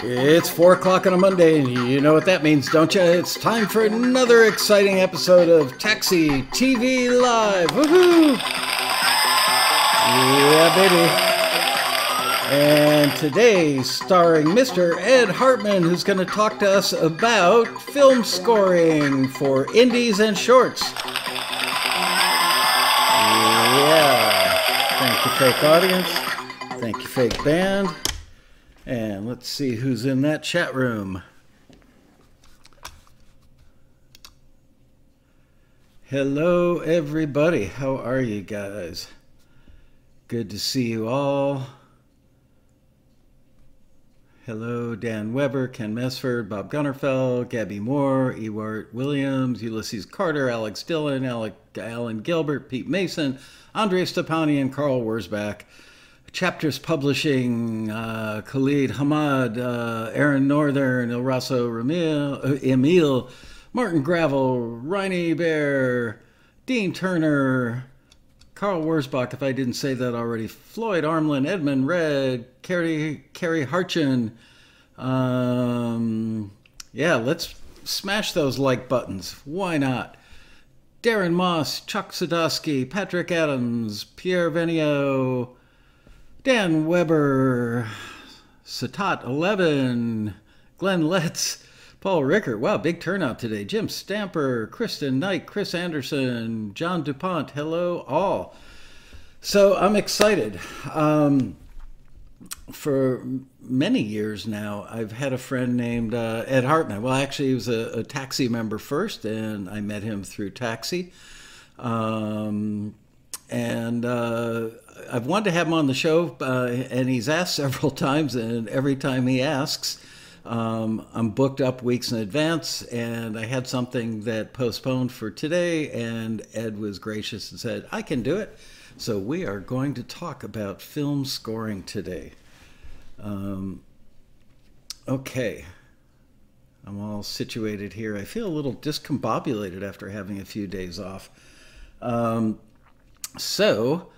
It's 4 o'clock on a Monday, and you know what that means, don't you? It's time for another exciting episode of Taxi TV Live. Woohoo! Yeah, baby. And today, starring Mr. Ed Hartman, who's going to talk to us about film scoring for indies and shorts. Yeah. Thank you, fake audience. Thank you, fake band. And let's see who's in that chat room. Hello, everybody. How are you guys? Good to see you all. Hello, Dan Weber, Ken Mesford, Bob Gunnerfeld, Gabby Moore, Ewart Williams, Ulysses Carter, Alex Dillon, Alec, Alan Gilbert, Pete Mason, Andre Stepani, and Carl Wurzbach. Chapters Publishing, uh, Khalid Hamad, uh, Aaron Northern, El Raso Ramil, uh, Emil, Martin Gravel, Riney Bear, Dean Turner, Carl Wurzbach, if I didn't say that already, Floyd Armlin, Edmund Red, Carrie, Carrie Harchin. Um, yeah, let's smash those like buttons. Why not? Darren Moss, Chuck Sadowski, Patrick Adams, Pierre Venio, Dan Weber, Satat 11, Glenn Letts, Paul Rickert. Wow, big turnout today. Jim Stamper, Kristen Knight, Chris Anderson, John DuPont. Hello, all. So I'm excited. Um, for many years now, I've had a friend named uh, Ed Hartman. Well, actually, he was a, a, taxi member first, and I met him through taxi. Um, and uh, I've wanted to have him on the show, uh, and he's asked several times, and every time he asks, um, I'm booked up weeks in advance, and I had something that postponed for today, and Ed was gracious and said, I can do it. So we are going to talk about film scoring today. Um, okay. I'm all situated here. I feel a little discombobulated after having a few days off. Um, so,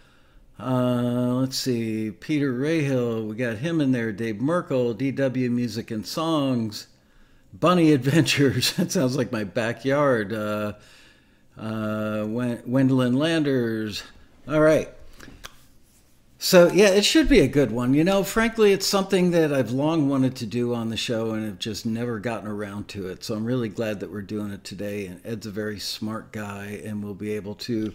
uh, let's see. Peter Rahill, we got him in there. Dave Merkel, DW Music and Songs, Bunny Adventures. that sounds like my backyard. Uh, uh, Wendelin Landers. All right. So, yeah, it should be a good one. You know, frankly, it's something that I've long wanted to do on the show and have just never gotten around to it. So, I'm really glad that we're doing it today. And Ed's a very smart guy and we'll be able to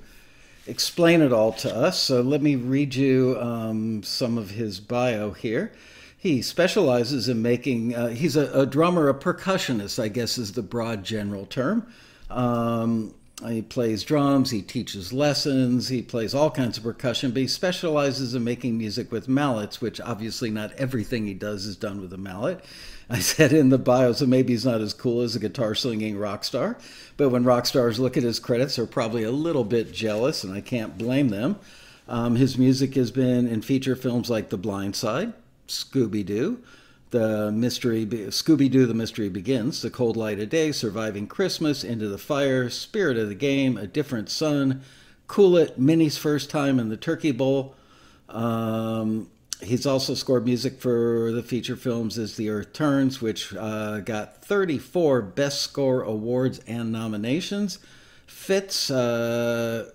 explain it all to us. So let me read you um, some of his bio here. He specializes in making, uh, he's a, a, drummer, a percussionist, I guess is the broad general term. Um, he plays drums, he teaches lessons, he plays all kinds of percussion, but he specializes in making music with mallets, which obviously not everything he does is done with a mallet. I said in the bio, so maybe he's not as cool as a guitar slinging rock star. But when rock stars look at his credits, they're probably a little bit jealous, and I can't blame them. Um, his music has been in feature films like The Blind Side, Scooby Doo, The Mystery, Be- Scooby Doo: The Mystery Begins, The Cold Light of Day, Surviving Christmas, Into the Fire, Spirit of the Game, A Different Sun, Cool It, Minnie's First Time in the Turkey Bowl. Um, he's also scored music for the feature films As the Earth Turns, which uh, got 34 Best Score awards and nominations. Fitz, uh,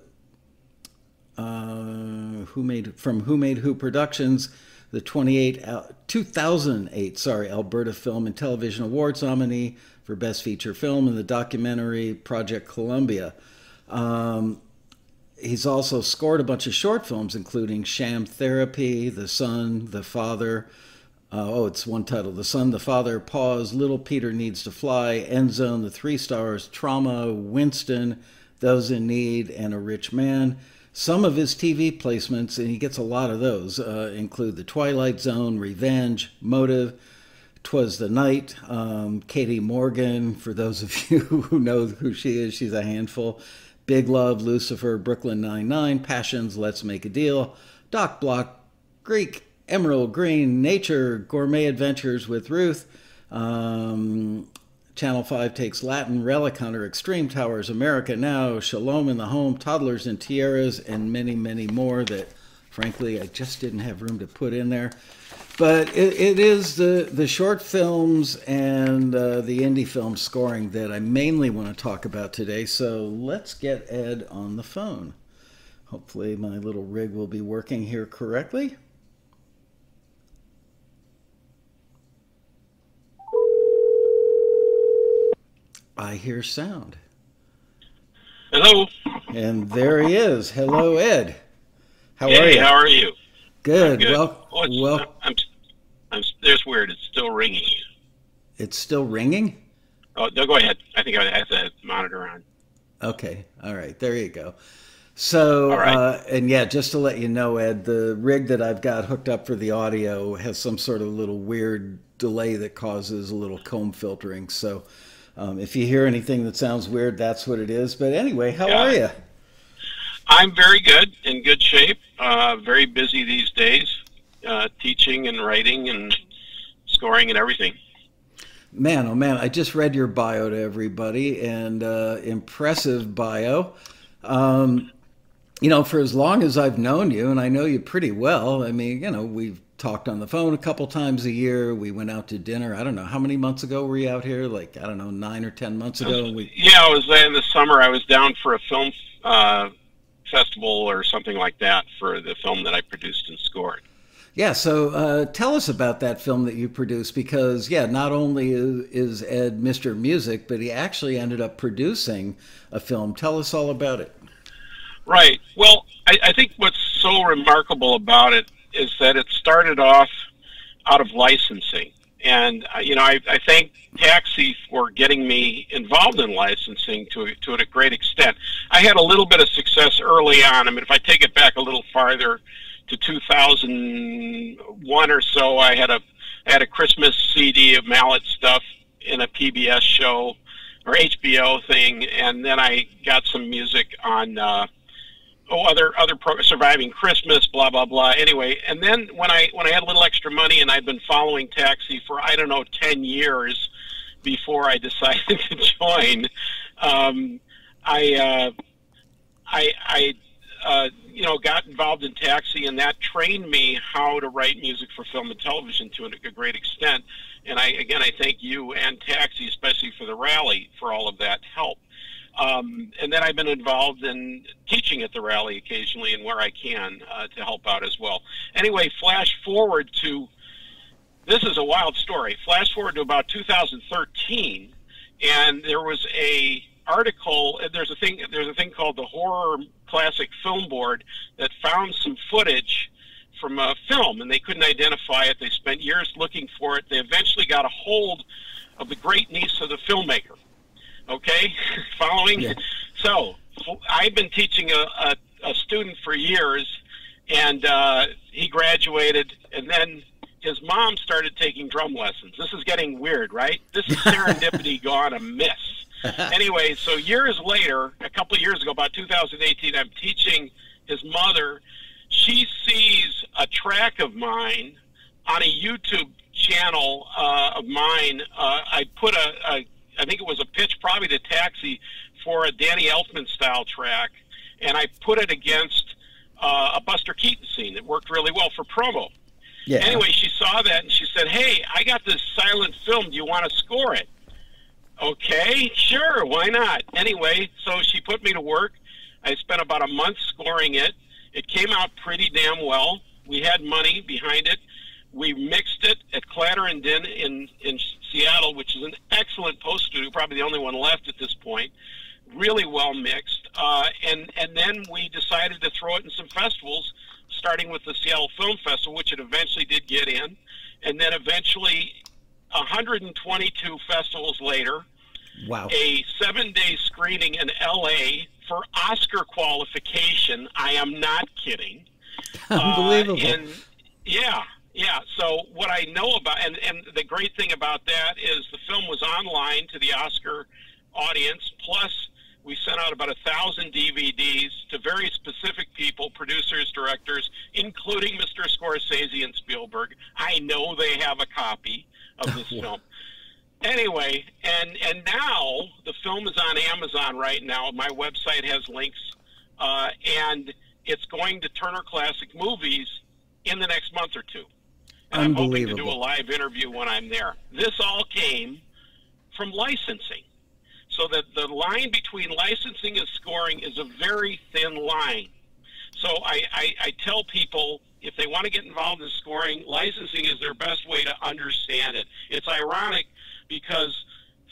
uh, who made from Who Made Who Productions, the 28 uh, 2008 sorry Alberta Film and Television Awards nominee for Best Feature Film in the documentary Project Columbia. Um, he's also scored a bunch of short films, including Sham Therapy, The Son, The Father. Uh, oh, it's one title The Son, The Father, Pause, Little Peter Needs to Fly, End Zone, The Three Stars, Trauma, Winston, Those in Need, and A Rich Man. Some of his TV placements, and he gets a lot of those, uh, include The Twilight Zone, Revenge, Motive, Twas the Night, um, Katie Morgan. For those of you who know who she is, she's a handful. Big Love, Lucifer, Brooklyn Nine-Nine, Passions, Let's Make a Deal, Doc Block, Greek, Emerald Green, Nature, Gourmet Adventures with Ruth, um, Channel 5 takes Latin, Relic Hunter, Extreme Towers, America Now, Shalom in the Home, Toddlers and Tiaras, and many, many more that, frankly, I just didn't have room to put in there. But it, it is the, the short films and uh, the indie film scoring that I mainly want to talk about today. So let's get Ed on the phone. Hopefully, my little rig will be working here correctly. I hear sound. Hello. And there he is. Hello, Ed. How hey, are you? How are you? Good. good. Well, well, I'm, I'm, there's weird. It's still ringing. It's still ringing. Oh, no, go ahead. I think I have the monitor on. Okay. All right. There you go. So, right. uh, and yeah, just to let you know, Ed, the rig that I've got hooked up for the audio has some sort of little weird delay that causes a little comb filtering. So, um, if you hear anything that sounds weird, that's what it is. But anyway, how yeah. are you? I'm very good, in good shape. Uh, very busy these days, uh, teaching and writing and scoring and everything. Man, oh man, I just read your bio to everybody, and uh, impressive bio. Um, you know, for as long as I've known you, and I know you pretty well, I mean, you know, we've talked on the phone a couple times a year. We went out to dinner. I don't know how many months ago were you out here? Like I don't know, nine or ten months ago. We... Yeah, I was there in the summer. I was down for a film uh, festival or something like that for the film that I produced and scored. Yeah, so uh, tell us about that film that you produced because, yeah, not only is Ed Mr. Music, but he actually ended up producing a film. Tell us all about it. Right. Well, I, I think what's so remarkable about it is that it started off out of licensing. And, uh, you know, I, I thank Taxi for getting me involved in licensing to, to a great extent. I had a little bit of success early on. I mean, if I take it back a little farther to 2001 or so, I had a, I had a Christmas CD of Mallet stuff in a PBS show or HBO thing. And then I got some music on, uh, oh other other pro- surviving Christmas, blah blah blah. Anyway, and then when I when I had a little extra money and I'd been following Taxi for I don't know ten years before I decided to join, um, I uh, I I uh, you know got involved in Taxi and that trained me how to write music for film and television to a great extent. And I again I thank you and Taxi especially for the rally for all of that help. Um, and then I've been involved in teaching at the rally occasionally and where I can uh, to help out as well. Anyway, flash forward to this is a wild story. Flash forward to about 2013, and there was a article. There's a thing. There's a thing called the Horror Classic Film Board that found some footage from a film, and they couldn't identify it. They spent years looking for it. They eventually got a hold of the great niece of the filmmaker Okay, following. Yeah. So I've been teaching a, a, a student for years, and uh, he graduated, and then his mom started taking drum lessons. This is getting weird, right? This is serendipity gone amiss. anyway, so years later, a couple of years ago, about 2018, I'm teaching his mother. She sees a track of mine on a YouTube channel uh, of mine. Uh, I put a, a I think it was a pitch probably to Taxi for a Danny Elfman style track, and I put it against uh, a Buster Keaton scene that worked really well for promo. Yeah. Anyway, she saw that and she said, "Hey, I got this silent film. Do you want to score it?" Okay, sure, why not? Anyway, so she put me to work. I spent about a month scoring it. It came out pretty damn well. We had money behind it. We mixed it at Clatter&Din in in Seattle, which is an excellent post studio, probably the only one left at this point. Really well mixed, uh, and and then we decided to throw it in some festivals, starting with the Seattle Film Festival, which it eventually did get in, and then eventually, 122 festivals later, wow, a seven-day screening in L.A. for Oscar qualification. I am not kidding. Unbelievable. Uh, and yeah, yeah, so what I know about, and, and the great thing about that is the film was online to the Oscar audience, plus we sent out about a thousand DVDs to very specific people, producers, directors, including Mr. Scorsese and Spielberg. I know they have a copy of this film. Anyway, and and now the film is on Amazon right now. My website has links, uh, and it's going to Turner Classic Movies in the next month or two. And I'm hoping to do a live interview when I'm there. This all came from licensing. So that the line between licensing and scoring is a very thin line. So I, I, I tell people if they want to get involved in scoring, licensing is their best way to understand it. It's ironic because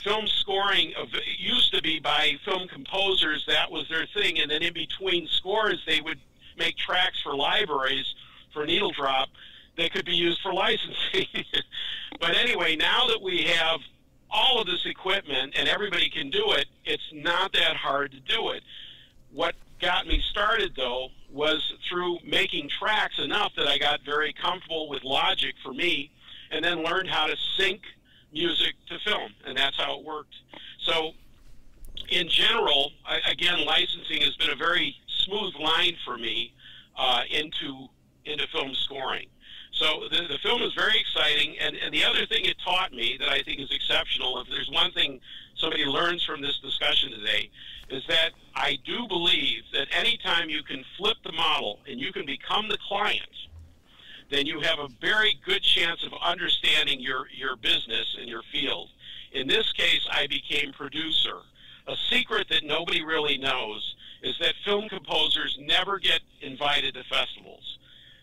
film scoring used to be by film composers, that was their thing. And then in between scores, they would make tracks for libraries for needle drop that could be used for licensing. but anyway, now that we have all of this equipment and everybody can do it, it's not that hard to do it. What got me started though was through making tracks enough that I got very comfortable with Logic for me and then learned how to sync music to film and that's how it worked. So in general, I, again, licensing has been a very smooth line for me uh, into into film scoring. So the, the film is very exciting, and, and the other thing it taught me that I think is exceptional, if there's one thing somebody learns from this discussion today, is that I do believe that anytime you can flip the model and you can become the client, then you have a very good chance of understanding your, your business and your field. In this case, I became producer. A secret that nobody really knows is that film composers never get invited to festivals.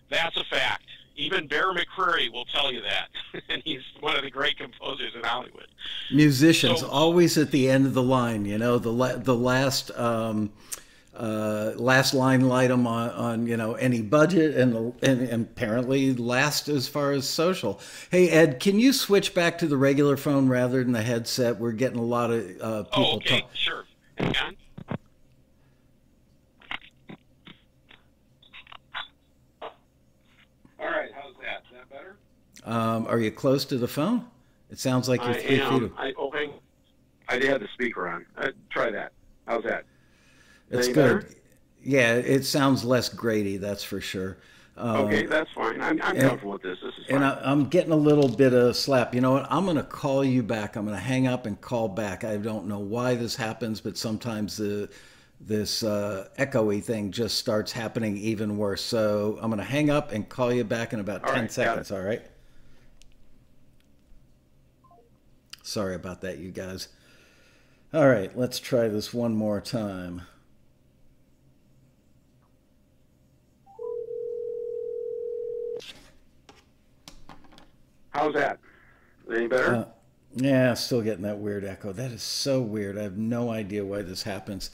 That's a fact. Even Bear McCreary will tell you that, and he's one of the great composers in Hollywood. Musicians so, always at the end of the line. You know, the la- the last um, uh, last line item on, on you know any budget, and, and, and apparently last as far as social. Hey Ed, can you switch back to the regular phone rather than the headset? We're getting a lot of uh, people. Oh, okay, talk- sure. Hang on. All right, how's that? Is that better? Um, are you close to the phone? It sounds like you're I three am. feet. I, oh, hang. I had the speaker on. Uh, try that. How's that? It's good. Better? Yeah, it sounds less grainy. That's for sure. Um, okay, that's fine. I'm, I'm and, comfortable with this. This is fine. And I, am getting a little bit of slap. You know what? I'm going to call you back. I'm going to hang up and call back. I don't know why this happens, but sometimes the this uh, echoey thing just starts happening even worse. So I'm going to hang up and call you back in about all 10 right, seconds. All right. Sorry about that, you guys. All right, let's try this one more time. How's that? Any better? Uh, yeah, still getting that weird echo. That is so weird. I have no idea why this happens.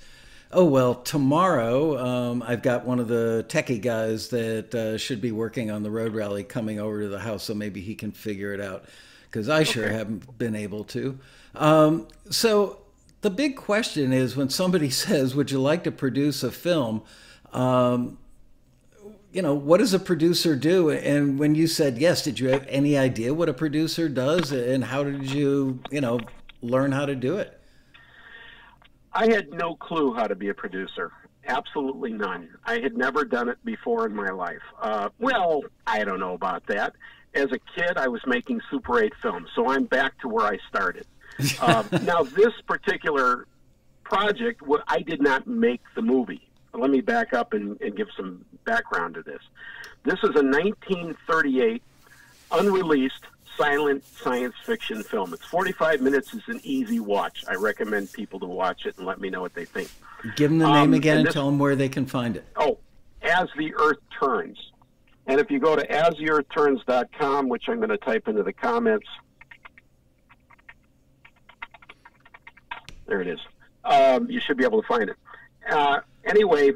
Oh, well, tomorrow um, I've got one of the techie guys that uh, should be working on the road rally coming over to the house, so maybe he can figure it out because I sure okay. haven't been able to. Um, so the big question is when somebody says, "Would you like to produce a film?" Um, you know, what does a producer do? And when you said yes, did you have any idea what a producer does, and how did you, you know, learn how to do it? I had no clue how to be a producer. Absolutely none. I had never done it before in my life. Uh, well, I don't know about that as a kid, I was making Super 8 films, so I'm back to where I started. uh, now, this particular project, I did not make the movie. Let me back up and, and give some background to this. This is a 1938 unreleased silent science fiction film. It's 45 minutes. It's an easy watch. I recommend people to watch it and let me know what they think. Give them the name um, again and, this, tell them where they can find it. Oh, As the Earth Turns. And if you go to astheearthturns.com, which I'm going to type into the comments, there it is. Um, you should be able to find it. Uh, anyway,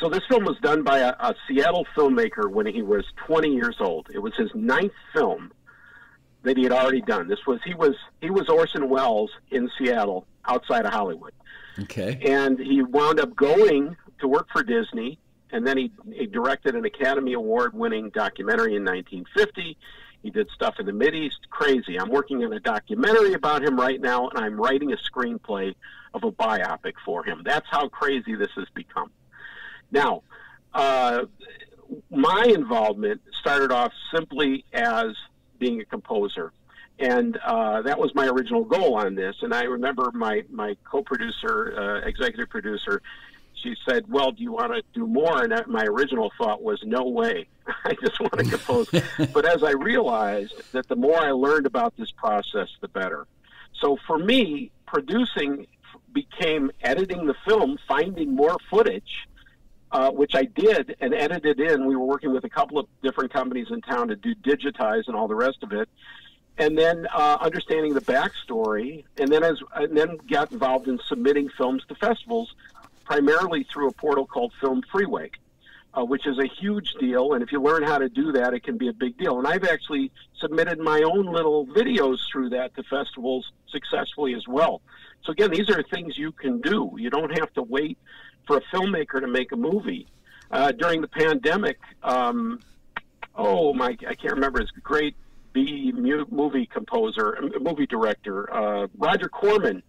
so this film was done by a, a, Seattle filmmaker when he was 20 years old. It was his ninth film that he had already done. This was he was he was Orson Welles in Seattle, outside of Hollywood. Okay. And he wound up going to work for Disney and then he, he directed an Academy Award winning documentary in 1950. He did stuff in the Mideast. Crazy. I'm working on a documentary about him right now, and I'm writing a screenplay of a biopic for him. That's how crazy this has become. Now, uh, my involvement started off simply as being a composer. And uh, that was my original goal on this. And I remember my, my co producer, uh, executive producer, she said, "Well, do you want to do more?" And my original thought was, "No way! I just want to compose." but as I realized that the more I learned about this process, the better. So for me, producing became editing the film, finding more footage, uh, which I did and edited in. We were working with a couple of different companies in town to do digitize and all the rest of it and then uh, understanding the backstory, and then as and then got involved in submitting films to festivals, primarily through a portal called Film Freeway, uh, which is a huge deal. And if you learn how to do that, it can be a big deal. And I've actually submitted my own little videos through that to festivals successfully as well. So again, these are things you can do. You don't have to wait for a filmmaker to make a movie. Uh, during the pandemic, um, oh my, I can't remember his great B movie composer, movie director, uh, Roger Corman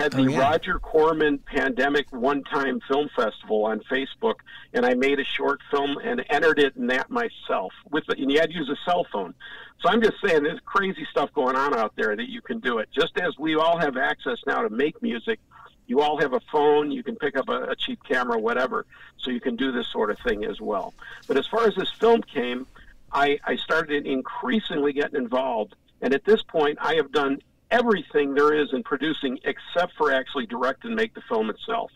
had oh, the oh, yeah. Roger Corman Pandemic One Time Film Festival on Facebook, and I made a short film and entered it in that myself. With the, and you had to use a cell phone. So I'm just saying, there's crazy stuff going on out there that you can do it. Just as we all have access now to make music, you all have a phone, you can pick up a, a cheap camera, whatever, so you can do this sort of thing as well. But as far as this film came, I, I started increasingly getting involved. And at this point, I have done everything there is in producing except for actually direct and make the film itself.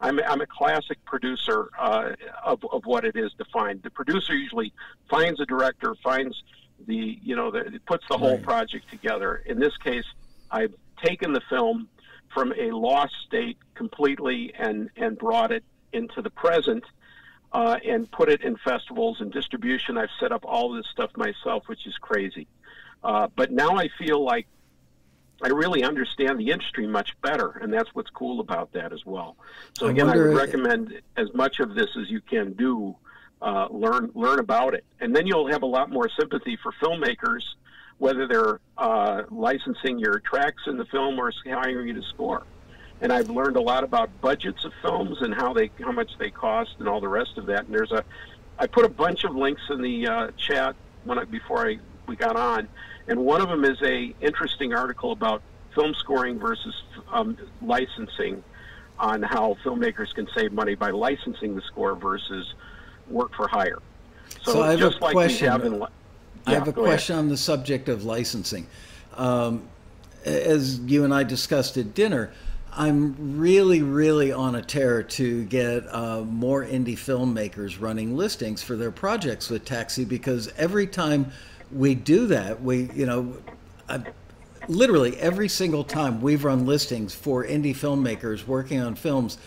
I'm, I'm a classic producer uh, of, of what it is defined. The producer usually finds a director, finds the, you know, the, puts the whole right. project together. In this case, I've taken the film from a lost state completely and, and brought it into the present uh, and put it in festivals and distribution. I've set up all this stuff myself, which is crazy. Uh, but now I feel like I really understand the industry much better, and that's what's cool about that as well. So again, I, I would recommend as much of this as you can do. Uh, learn learn about it, and then you'll have a lot more sympathy for filmmakers, whether they're uh, licensing your tracks in the film or hiring you to score and I've learned a lot about budgets of films and how they how much they cost and all the rest of that. And there's a I put a bunch of links in the uh, chat when I, before I we got on, and one of them is a interesting article about film scoring versus um, licensing on how filmmakers can save money by licensing the score versus work for hire. So, so I have just a like question. Have in, yeah, I have a question ahead. on the subject of licensing. Um, as you and I discussed at dinner, I'm really, really on a tear to get uh, more indie filmmakers running listings for their projects with Taxi because every time we do that, we, you know, I, literally every single time we've run listings for indie filmmakers working on films,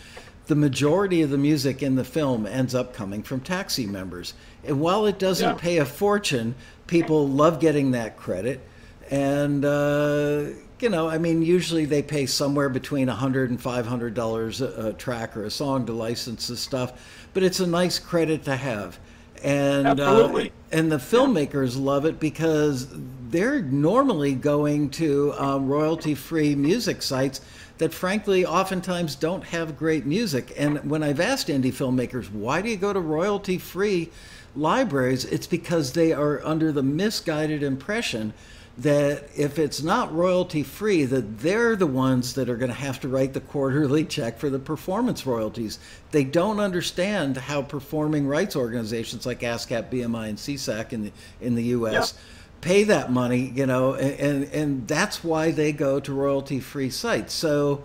the majority of the music in the film ends up coming from Taxi members. And while it doesn't yeah. pay a fortune, people love getting that credit. And, uh, you know, I mean, usually they pay somewhere between $100 and $500 a, a track or a song to license the stuff, but it's a nice credit to have. And uh, and the filmmakers yeah. love it because they're normally going to um, royalty-free music sites that, frankly, oftentimes don't have great music. And when I've asked indie filmmakers, why do you go to royalty-free libraries? It's because they are under the misguided impression that if it's not royalty free that they're the ones that are going to have to write the quarterly check for the performance royalties they don't understand how performing rights organizations like ASCAP BMI and SESAC in the in the US yeah. pay that money you know and and that's why they go to royalty free sites so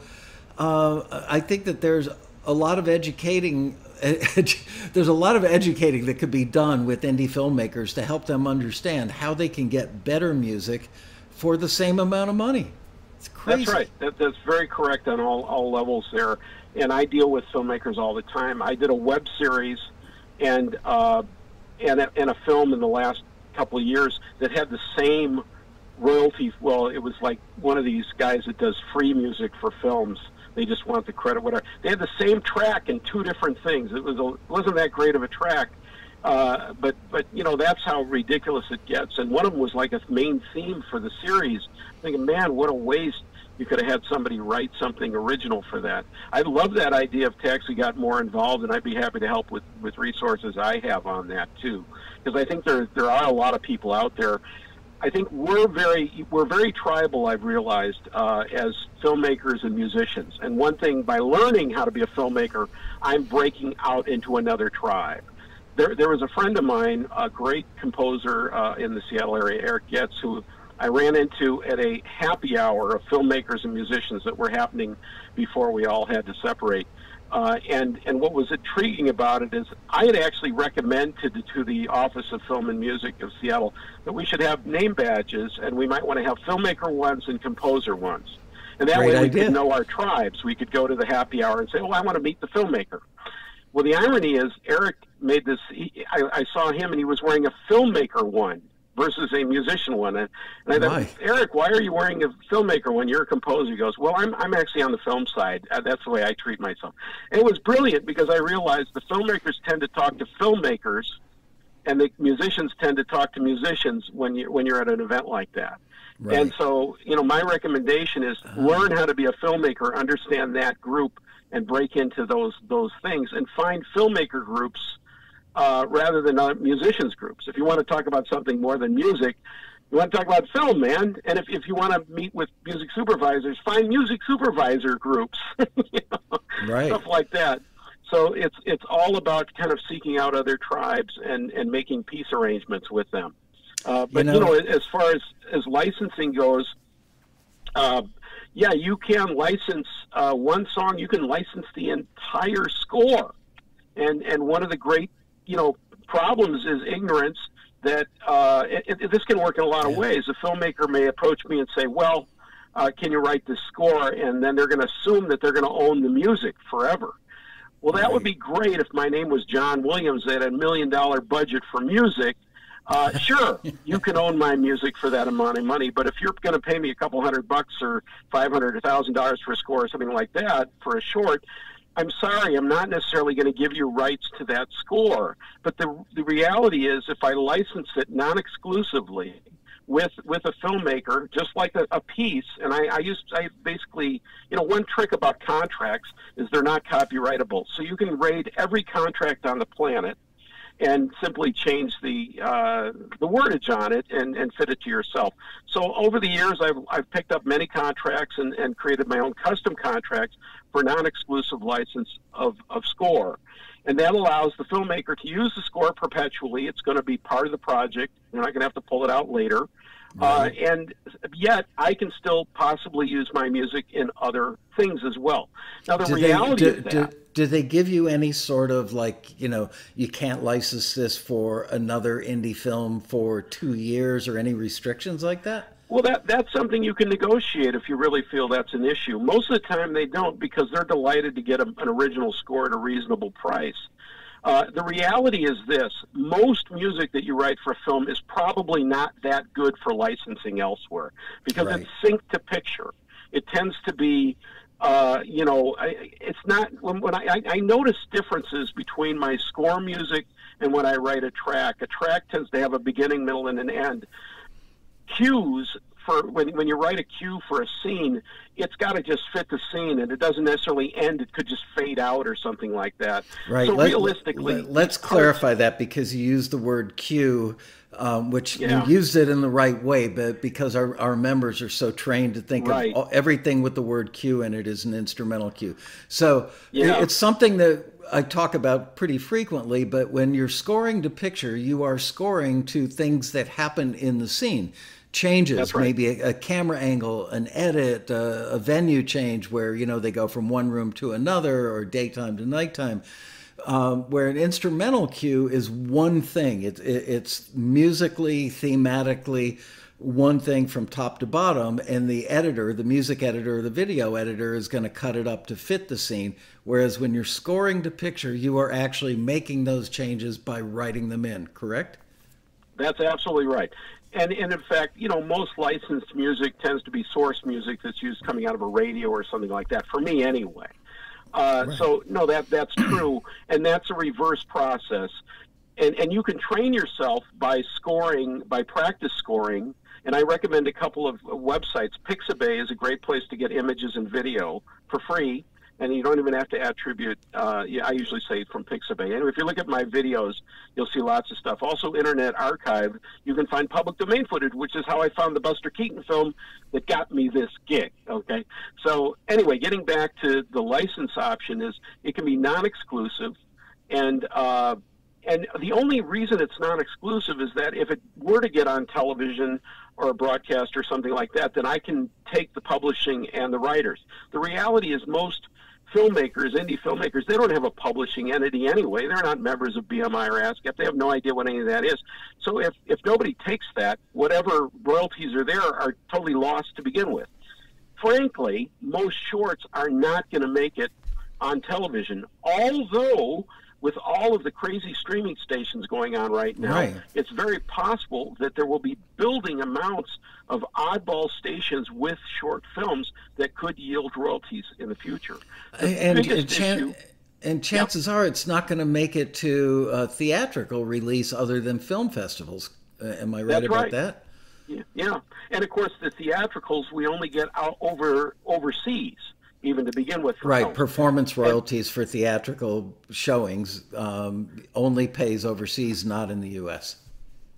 uh, I think that there's a lot of educating there's a lot of educating that could be done with indie filmmakers to help them understand how they can get better music for the same amount of money. It's crazy. That's right. That, that's very correct on all, all levels there. And I deal with filmmakers all the time. I did a web series and uh, and, a, and a film in the last couple of years that had the same royalty. Well, it was like one of these guys that does free music for films they just want the credit, whatever. They had the same track in two different things. It was a, wasn't that great of a track, uh, but but you know that's how ridiculous it gets. And one of them was like a main theme for the series. I'm thinking, man, what a waste! You could have had somebody write something original for that. I love that idea if Taxi got more involved, and I'd be happy to help with with resources I have on that too, because I think there there are a lot of people out there I think we're very we're very tribal. I've realized uh, as filmmakers and musicians. And one thing by learning how to be a filmmaker, I'm breaking out into another tribe. There, there was a friend of mine, a great composer uh, in the Seattle area, Eric Getz, who I ran into at a happy hour of filmmakers and musicians that were happening before we all had to separate. Uh, and and what was intriguing about it is I had actually recommended to the Office of Film and Music of Seattle that we should have name badges, and we might want to have filmmaker ones and composer ones. And that Great way we idea. could know our tribes. We could go to the happy hour and say, "Oh, I want to meet the filmmaker." Well, the irony is Eric made this. He, I, I saw him, and he was wearing a filmmaker one versus a musician one. And, and I thought, Eric, why are you wearing a filmmaker when you're a composer? He goes, Well, I'm, I'm actually on the film side. Uh, that's the way I treat myself. And it was brilliant because I realized the filmmakers tend to talk to filmmakers, and the musicians tend to talk to musicians when you when you're at an event like that. Right. And so, you know, my recommendation is learn how to be a filmmaker, understand that group, and break into those those things, and find filmmaker groups uh, rather than other musicians groups. If you want to talk about something more than music, you want to talk about film, man. And if, if you want to meet with music supervisors, find music supervisor groups, you know, Right. stuff like that. So it's it's all about kind of seeking out other tribes and, and making peace arrangements with them. Uh, but you know- know, as far as as licensing goes, uh, yeah, you can license uh, one song. You can license the entire score, and and one of the great you know problems is ignorance. That uh, it, it, this can work in a lot of Yeah. ways. A filmmaker may approach me and say, "Well, uh, can you write this score?" And then they're going to assume that they're going to own the music forever. Well, that would be great if my name was John Williams. They had a million dollar budget for music. Uh, sure, you can own my music for that amount of money, but if you're going to pay me a couple hundred bucks or five hundred or thousand dollars for a score or something like that for a short, I'm sorry, I'm not necessarily going to give you rights to that score. But the the reality is, if I license it non-exclusively with with a filmmaker, just like a, a piece, and I, I use I basically, you know, one trick about contracts is they're not copyrightable. So you can raid every contract on the planet and simply change the uh, the wordage on it and, and fit it to yourself. So over the years, I've, I've picked up many contracts and, and created my own custom contracts for non-exclusive license of, of score. And that allows the filmmaker to use the score perpetually. It's going to be part of the project. You're not going to have to pull it out later. Uh, and yet, I can still possibly use my music in other things as well. Now, the Do they, reality do, of that. do, do they give you any sort of like, you know, you can't license this for another indie film for two years or any restrictions like that? Well, that that's something you can negotiate if you really feel that's an issue. Most of the time, they don't because they're delighted to get a, an original score at a reasonable price. Uh, the reality is this: most music that you write for a film is probably not that good for licensing elsewhere because Right. it's synced to picture. It tends to be, uh, you know, I, it's not. When, when I, I, I notice differences between my score music and when I write a track. A track tends to have a beginning, middle, and an end cues for when when you write a cue for a scene, it's got to just fit the scene, and it doesn't necessarily end. It could just fade out or something like that. Right. So Let- realistically, let, us clarify that because you used the word cue, um, which Yeah. you used it in the right way, but because our, our members are so trained to think Right. of all, everything with the word cue in it is an instrumental cue. So Yeah. it's something that I talk about pretty frequently, but when you're scoring to picture, you are scoring to things that happen in the scene. Changes, right. maybe a, a camera angle, an edit, a, a venue change where you know they go from one room to another or daytime to nighttime. Um, where an instrumental cue is one thing. It, it, it's musically, thematically, one thing from top to bottom, and the editor, the music editor, the video editor, is going to cut it up to fit the scene. Whereas when you're scoring to picture, you are actually making those changes by writing them in. Correct? That's absolutely right. And, and in fact, you know, most licensed music tends to be source music that's used coming out of a radio or something like that. For me, anyway. Uh, So no, that that's true, and that's a reverse process. And and you can train yourself by scoring, by practice scoring. And I recommend a couple of websites. Pixabay is a great place to get images and video for free. And you don't even have to attribute. Uh, yeah, I usually say from Pixabay. Anyway, if you look at my videos, you'll see lots of stuff. Also, Internet Archive, you can find public domain footage, which is how I found the Buster Keaton film that got me this gig. Okay, so anyway, getting back to the license option is it can be non-exclusive, and uh, and the only reason it's non-exclusive is that if it were to get on television or a broadcast or something like that, then I can take the publishing and the writers. The reality is most filmmakers, indie filmmakers, they don't have a publishing entity anyway. They're not members of BMI or ASCAP. They have no idea what any of that is. So if, if nobody takes that, whatever royalties are there are totally lost to begin with. Frankly, most shorts are not going to make it on television, although with all of the crazy streaming stations going on right now, Right. it's very possible that there will be building amounts of oddball stations with short films that could yield royalties in the future. The and and, chan- issue- and chances are it's not going to make it to a theatrical release other than film festivals. Uh, am I right That's about right. that? Yeah, yeah, and of course the theatricals we only get out over overseas, even to begin with. Right. film. Performance royalties for theatrical showings um, only pays overseas, not in the U.S.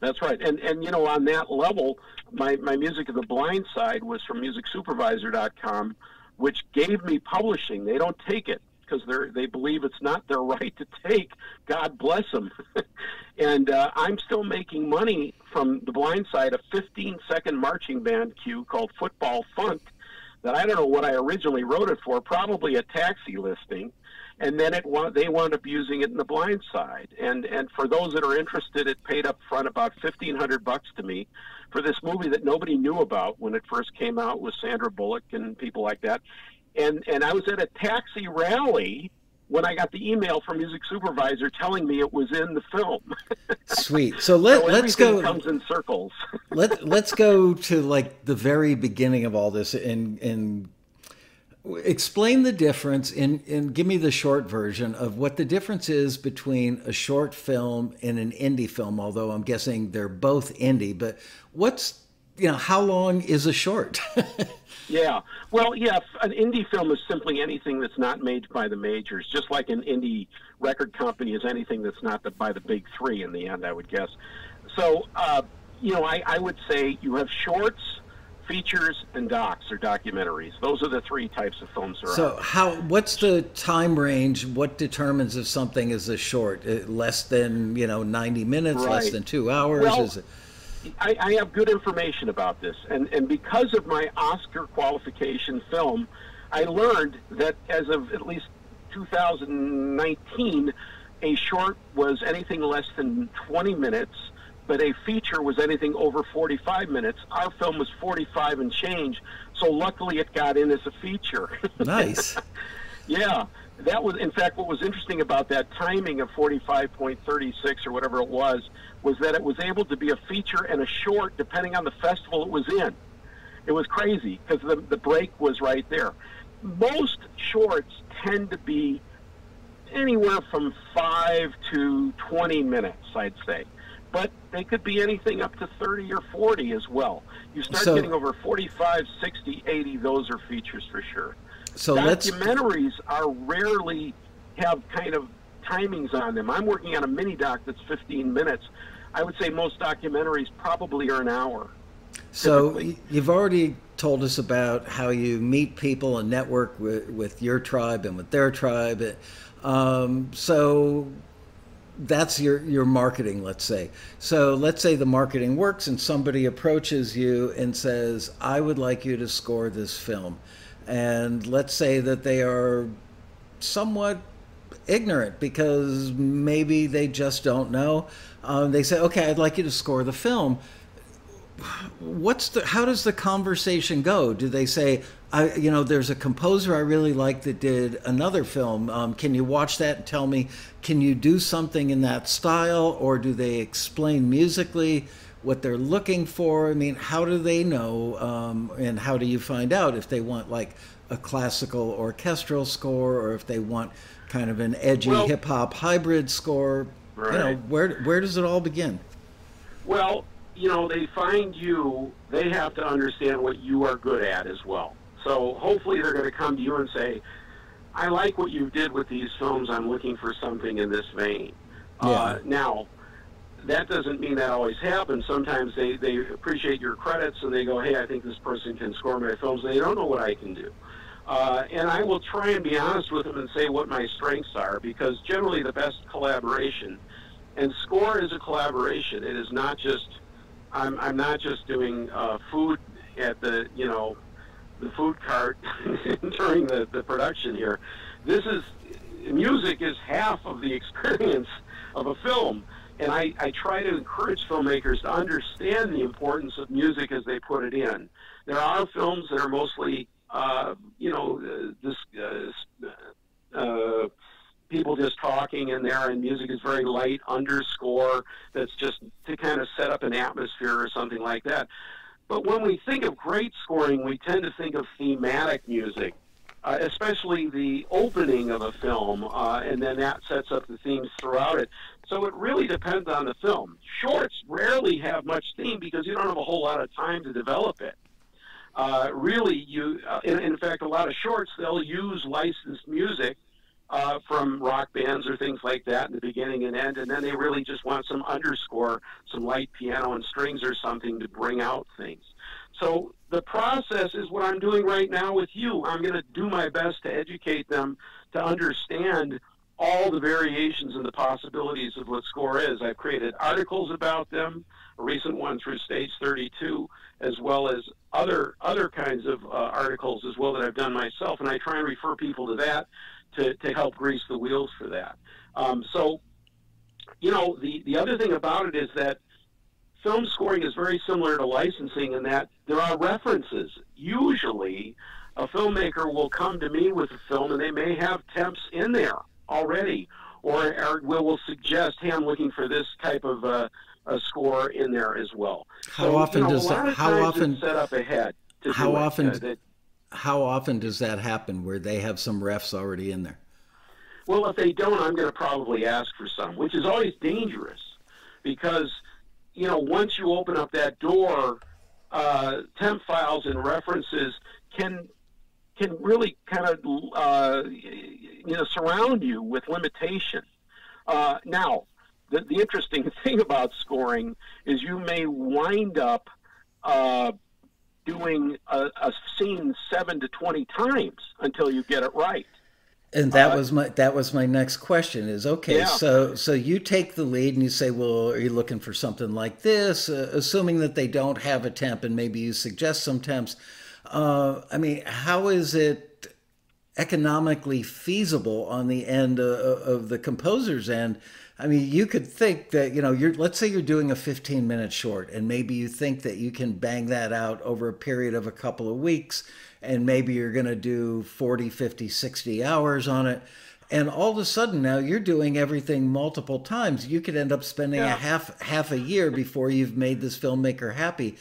That's right. And and you know, on that level, my, my music of the blind side was from musicsupervisor.com, which gave me publishing. They don't take it because they they believe it's not their right to take. God bless them. and uh, I'm still making money from the blind side, a 15 second marching band cue called Football Funk that I don't know what I originally wrote it for, probably a taxi listing. And then it they wound up using it in the blind side. And and for those that are interested, it paid up front about fifteen hundred bucks to me for this movie that nobody knew about when it first came out with Sandra Bullock and people like that. And and I was at a taxi rally when I got the email from Music Supervisor telling me it was in the film. Sweet. So let so let's everything go. comes in circles. let let's go to like the very beginning of all this and and explain the difference and and give me the short version of what the difference is between a short film and an indie film although i'm guessing they're both indie but what's you know how long is a short Yeah. Well, yeah, an indie film is simply anything that's not made by the majors, just like an indie record company is anything that's not the, by the big three in the end, I would guess. So, uh, you know, I, I would say you have shorts, features, and docs or documentaries. Those are the three types of films there so are. how what's the time range what determines if something is a short Uh, less than you know 90 minutes less than two hours Well, is it I, I have good information about this, and, and because of my Oscar qualification film, I learned that as of at least 2019, a short was anything less than 20 minutes, but a feature was anything over 45 minutes. Our film was 45 and change, so luckily it got in as a feature. nice Yeah, that was in fact what was interesting about that timing of 45.36 or whatever it was was that it was able to be a feature and a short depending on the festival it was in. It was crazy because the the break was right there. Most shorts tend to be anywhere from 5 to 20 minutes, I'd say. But they could be anything up to 30 or 40 as well. You start So- getting over 45, 60, 80, those are features for sure so documentaries are rarely have kind of timings on them. I'm working on a mini doc that's 15 minutes. I would say most documentaries probably are an hour. So typically. you've already told us about how you meet people and network with, with your tribe and with their tribe. Um, so that's your your marketing, let's say. So let's say the marketing works and somebody approaches you and says, "I would like you to score this film," and let's say that they are somewhat ignorant because maybe they just don't know. Um, they say, "Okay, I'd like you to score the film." what's the how does the conversation go do they say i you know there's a composer i really like that did another film um, can you watch that and tell me can you do something in that style or do they explain musically what they're looking for i mean how do they know um, and how do you find out if they want like a classical orchestral score or if they want kind of an edgy Well- hip hop hybrid score you know Right. where where does it all begin Well, you know, they find you, they have to understand what you are good at as well. So hopefully they're going to come to you and say, I like what you did with these films. I'm looking for something in this vein. Yeah. Uh, now, that doesn't mean that always happens. Sometimes they, they appreciate your credits and they go, hey, I think this person can score my films. They don't know what I can do. Uh, and I will try and be honest with them and say what my strengths are because generally the best collaboration, and score is a collaboration. It is not just, I'm, I'm not just doing uh, food at the, you know, the food cart during the, the production here. This is, music is half of the experience of a film and I, I try to encourage filmmakers to understand the importance of music as they put it in. There are films that are mostly, uh, you know, uh, this uh, uh, people just talking in there, and music is very light underscore that's just to kind of set up an atmosphere or something like that. But when we think of great scoring, we tend to think of thematic music. Uh, especially the opening of a film, uh, and then that sets up the themes throughout it. So it really depends on the film. Shorts rarely have much theme because you don't have a whole lot of time to develop it. Uh, really, you uh, in, in, fact, a lot of shorts they'll use licensed music uh, from rock bands or things like that in the beginning and end, and then they really just want some underscore, some light piano and strings or something to bring out things. So the process is what I'm doing right now with you. I'm going to do my best to educate them to understand all the variations and the possibilities of what SCORE is. I've created articles about them, a recent one through Stage 32, as well as other other kinds of uh, articles as well that I've done myself, and I try and refer people to that to, to help grease the wheels for that. Um, so, you know, the, the other thing about it is that film scoring is very similar to licensing in that there are references. Usually, a filmmaker will come to me with a film and they may have temps in there already, or, or will, will suggest, hey, I'm looking for this type of uh, a score in there as well. How so, often you know, does that? How often set up ahead? how often? It, uh, that, how often does that happen where they have some refs already in there? Well, if they don't, I'm going to probably ask for some, which is always dangerous because you know once you open up that door, uh, temp files and references can can really kind of uh, you know surround you with limitation. Uh, now, the, the interesting thing about scoring is you may wind up uh, doing a, a, scene seven to twenty times until you get it right. And that uh, was my that was my next question is okay yeah. so so you take the lead and you say well are you looking for something like this uh, assuming that they don't have a temp and maybe you suggest some temps uh, I mean how is it economically feasible on the end of, of the composer's end. I mean, you could think that, you know, you're, let's say you're doing a 15 minute short and maybe you think that you can bang that out over a period of a couple of weeks and maybe you're going to do 40, 50, 60 hours on it. And all of a sudden now you're doing everything multiple times. You could end up spending yeah. a half half a year before you've made this filmmaker happy.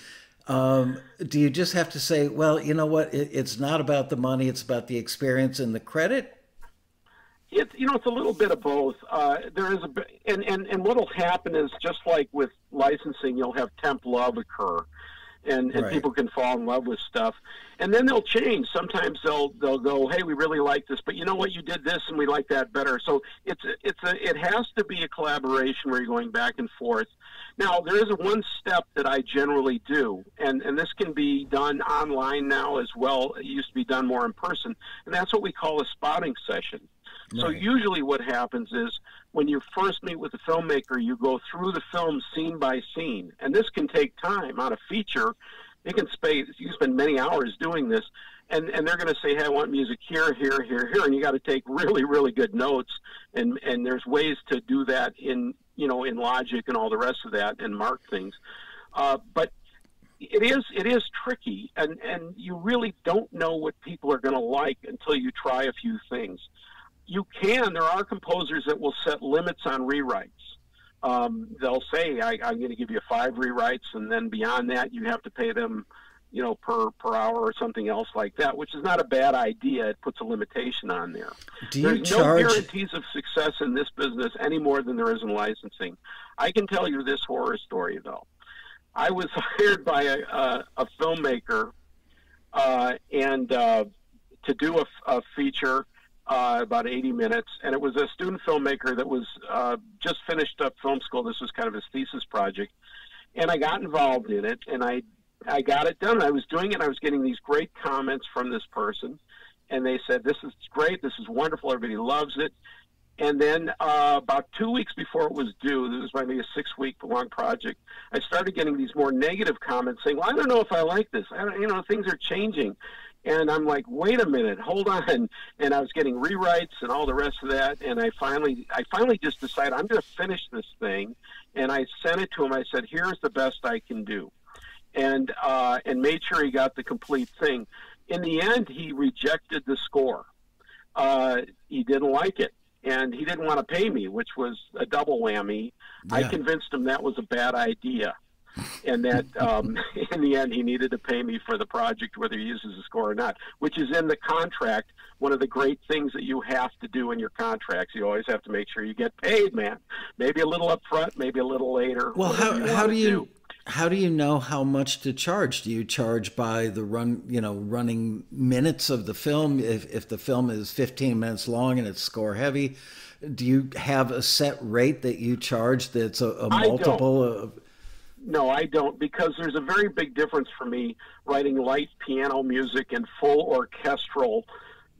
Um, do you just have to say, well, you know what? It, it's not about the money; it's about the experience and the credit. It's you know it's a little bit of both. Uh, there is a and and and what'll happen is just like with licensing, you'll have temp love occur and, and right. people can fall in love with stuff. And then they'll change. Sometimes they'll they'll go, "Hey, we really like this, but you know what? You did this, and we like that better." So it's a, it's a it has to be a collaboration where you're going back and forth. Now there is a one step that I generally do, and and this can be done online now as well. It used to be done more in person, and that's what we call a spotting session. Right. So usually what happens is when you first meet with the filmmaker, you go through the film scene by scene, and this can take time. On a feature, it can spend you spend many hours doing this, and and they're going to say, "Hey, I want music here, here, here, here," and you got to take really, really good notes, and and there's ways to do that in you know in Logic and all the rest of that, and mark things, uh, but. It is it is tricky, and, and you really don't know what people are going to like until you try a few things you can. There are composers that will set limits on rewrites. Um, they'll say, I, am going to give you five rewrites, and then beyond that, you have to pay them, you know, per per hour or something else like that, which is not a bad idea. It puts a limitation on there. Do you There's charge... no guarantees of success in this business any more than there is in licensing. I can tell you this horror story though. I was hired by a, a, a filmmaker, uh, and uh, to do a, a feature uh, about 80 minutes, and it was a student filmmaker that was uh, just finished up film school. This was kind of his thesis project, and I got involved in it, and I I got it done. I was doing it. and I was getting these great comments from this person, and they said, "This is great. This is wonderful. Everybody loves it." And then uh, about two weeks before it was due, this was maybe a six-week long project. I started getting these more negative comments saying, "Well, I don't know if I like this. I don't, you know, things are changing." And I'm like, "Wait a minute, hold on!" And I was getting rewrites and all the rest of that. And I finally, I finally just decided I'm going to finish this thing. And I sent it to him. I said, "Here's the best I can do," and uh, and made sure he got the complete thing. In the end, he rejected the score. Uh, he didn't like it and he didn't want to pay me, which was a double whammy. Yeah. I convinced him that was a bad idea, and that um, in the end he needed to pay me for the project, whether he uses the score or not, which is in the contract. One of the great things that you have to do in your contracts, you always have to make sure you get paid, man. Maybe a little up front, maybe a little later. Well, how how do you? Do how do you know how much to charge? Do you charge by the run, you know, running minutes of the film? If, if the film is 15 minutes long and it's score heavy, do you have a set rate that you charge that's a, a multiple of? No, I don't because there's a very big difference for me writing light piano music and full orchestral,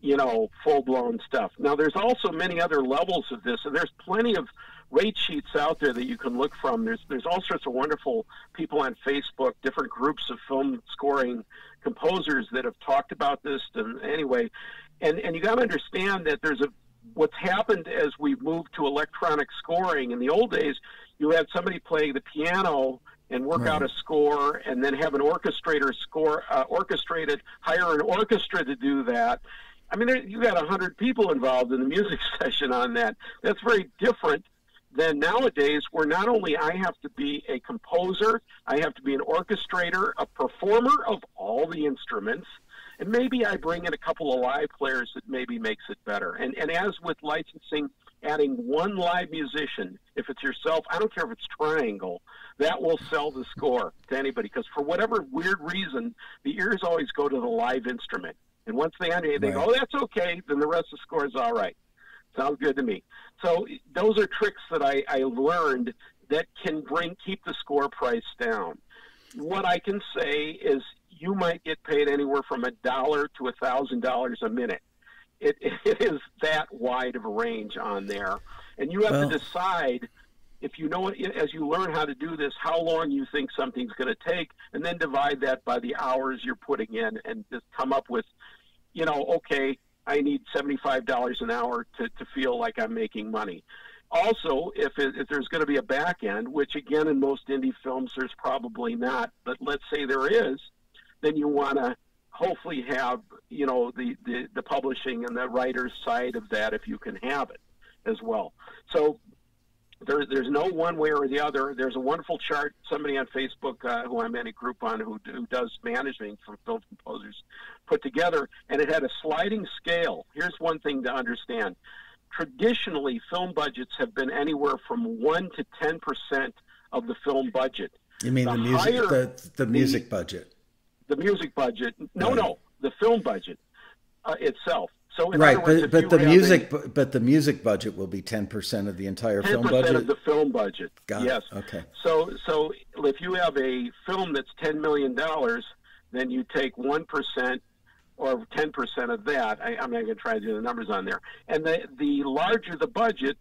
you know, full blown stuff. Now, there's also many other levels of this, and there's plenty of rate sheets out there that you can look from. There's there's all sorts of wonderful people on Facebook, different groups of film scoring composers that have talked about this. And anyway, and and you got to understand that there's a what's happened as we've moved to electronic scoring. In the old days, you had somebody playing the piano and work right. out a score, and then have an orchestrator score uh, orchestrated, hire an orchestra to do that. I mean, there, you got a hundred people involved in the music session on that. That's very different than nowadays where not only I have to be a composer, I have to be an orchestrator, a performer of all the instruments, and maybe I bring in a couple of live players that maybe makes it better. And and as with licensing, adding one live musician, if it's yourself, I don't care if it's triangle, that will sell the score to anybody because for whatever weird reason, the ears always go to the live instrument. And once they they right. go, oh, that's okay, then the rest of the score is all right. Sounds good to me. So those are tricks that I, I learned that can bring keep the score price down. What I can say is you might get paid anywhere from a dollar to a thousand dollars a minute. It, it is that wide of a range on there, and you have well, to decide if you know as you learn how to do this, how long you think something's going to take, and then divide that by the hours you're putting in, and just come up with, you know, okay, I need $75 an hour to, to feel like I'm making money. Also, if, it, if there's going to be a back end, which again in most indie films there's probably not, but let's say there is, then you want to hopefully have you know the, the, the publishing and the writer's side of that if you can have it as well. So there, there's no one way or the other. There's a wonderful chart. Somebody on Facebook, uh, who I'm in a group on, who, who does management for film composers, put together, and it had a sliding scale. Here's one thing to understand: traditionally, film budgets have been anywhere from one to ten percent of the film budget. You mean the, the music, the, the music the, budget? The music budget? No, right. no, the film budget uh, itself. So right, words, but but the music a, but the music budget will be ten percent of the entire film budget. Ten percent of the film budget. Got yes. It. Okay. So so if you have a film that's ten million dollars, then you take one percent or ten percent of that. I, am not going to try to do the numbers on there. And the the larger the budget,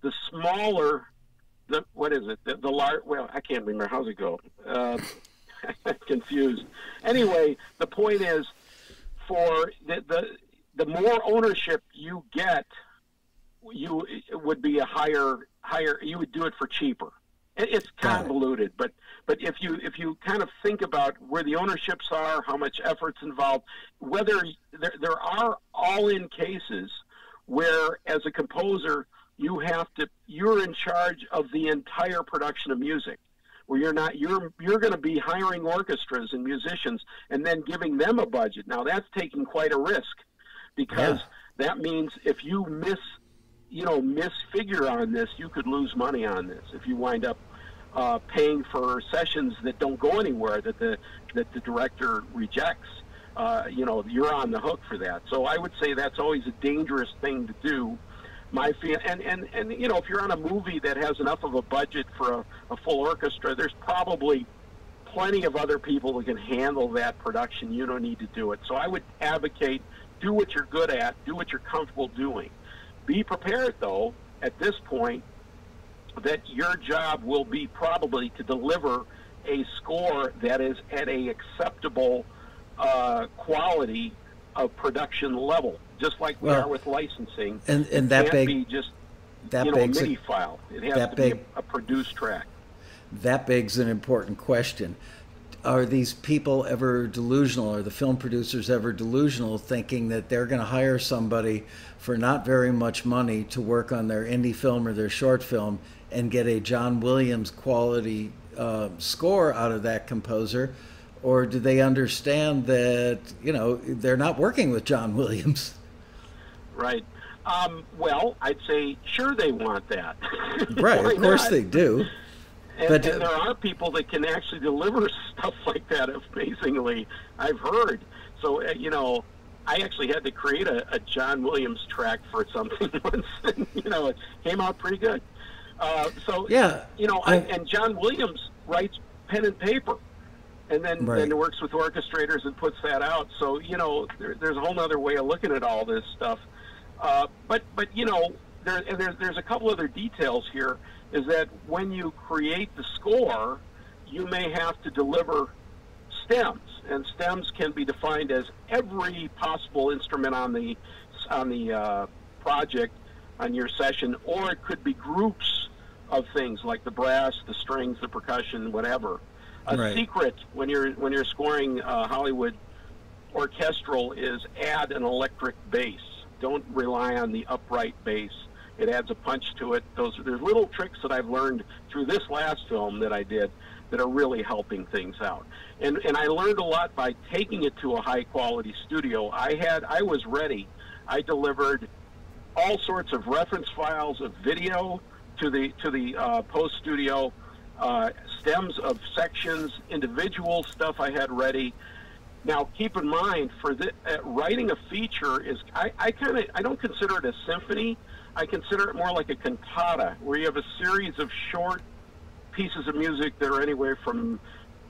the smaller the what is it? The, the large. Well, I can't remember. How's it go? Uh, confused. Anyway, the point is for the the the more ownership you get, you would be a higher higher. You would do it for cheaper. It's convoluted, but but if you if you kind of think about where the ownerships are, how much effort's involved, whether there there are all in cases where as a composer you have to you're in charge of the entire production of music where you're not you're you're going to be hiring orchestras and musicians and then giving them a budget now that's taking quite a risk because yeah. that means if you miss, you know, misfigure on this, you could lose money on this. If you wind up uh, paying for sessions that don't go anywhere, that the that the director rejects, uh, you know, you're on the hook for that. So I would say that's always a dangerous thing to do. My feel, and, and, and you know, if you're on a movie that has enough of a budget for a, a full orchestra, there's probably plenty of other people that can handle that production. You don't need to do it. So I would advocate do what you're good at, do what you're comfortable doing. Be prepared, though, at this point, that your job will be probably to deliver a score that is at a acceptable uh, quality of production level, just like we Well, are with licensing. and- and that big- be just that you know, a- MIDI file. It has that to big- be a, a produced track. That begs an important question. Are these people ever delusional? Are the film producers ever delusional thinking that they're going to hire somebody for not very much money to work on their indie film or their short film and get a John Williams quality uh, score out of that composer? Or do they understand that, you know, they're not working with John Williams? Right. Um, well, I'd say sure they want that. Right, of course not? they do. And, But, and uh, there are people that can actually deliver stuff like that. Amazingly, I've heard. So uh, you know, I actually had to create a, a John Williams track for something once, and you know, it came out pretty good. Uh, so Yeah, you know, I, I- and John Williams writes pen and paper, and then Right. then works with orchestrators and puts that out. So you know, there, there's a whole other way of looking at all this stuff. Uh, but but you know, there and there's there's a couple other details here. Is that when you create the score, you may have to deliver stems, and stems can be defined as every possible instrument on the on the uh, project on your session, or it could be groups of things like the brass, the strings, the percussion, whatever. A Right. secret when you're when you're scoring uh, Hollywood orchestral is add an electric bass. Don't rely on the upright bass. It adds a punch to it. Those there's little tricks that I've learned through this last film that I did that are really helping things out. And and I learned a lot by taking it to a high quality studio. I had I was ready. I delivered all sorts of reference files of video to the to the uh, post studio, uh, stems of sections, individual stuff I had ready. Now, keep in mind, for the, uh, writing a feature is I, I kind of I don't consider it a symphony. I consider it more like a cantata, where you have a series of short pieces of music that are anywhere from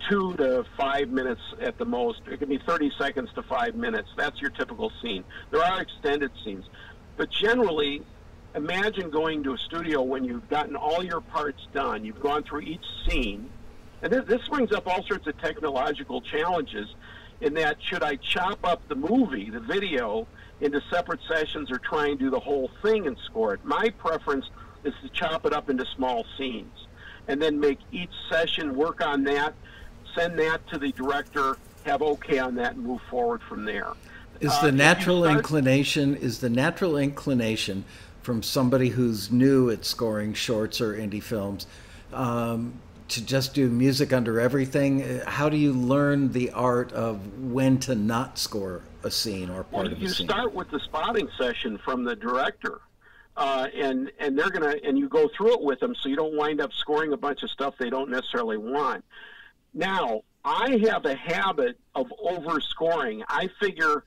two to five minutes at the most. It can be 30 seconds to five minutes. That's your typical scene. There are extended scenes, but generally, imagine going to a studio when you've gotten all your parts done. You've gone through each scene, and this, this brings up all sorts of technological challenges. In that, should I chop up the movie, the video, into separate sessions, or try and do the whole thing and score it? My preference is to chop it up into small scenes, and then make each session work on that. Send that to the director, have okay on that, and move forward from there. Is Uh, the you natural start- inclination is the natural inclination from somebody who's new at scoring shorts or indie films um, to just do music under everything? Uh, How do you learn the art of when to not score a scene or part Well, of a scene? You start with the spotting session from the director, uh, and and they're gonna and you go through it with them, so you don't wind up scoring a bunch of stuff they don't necessarily want. Now, I have a habit of overscoring. I figure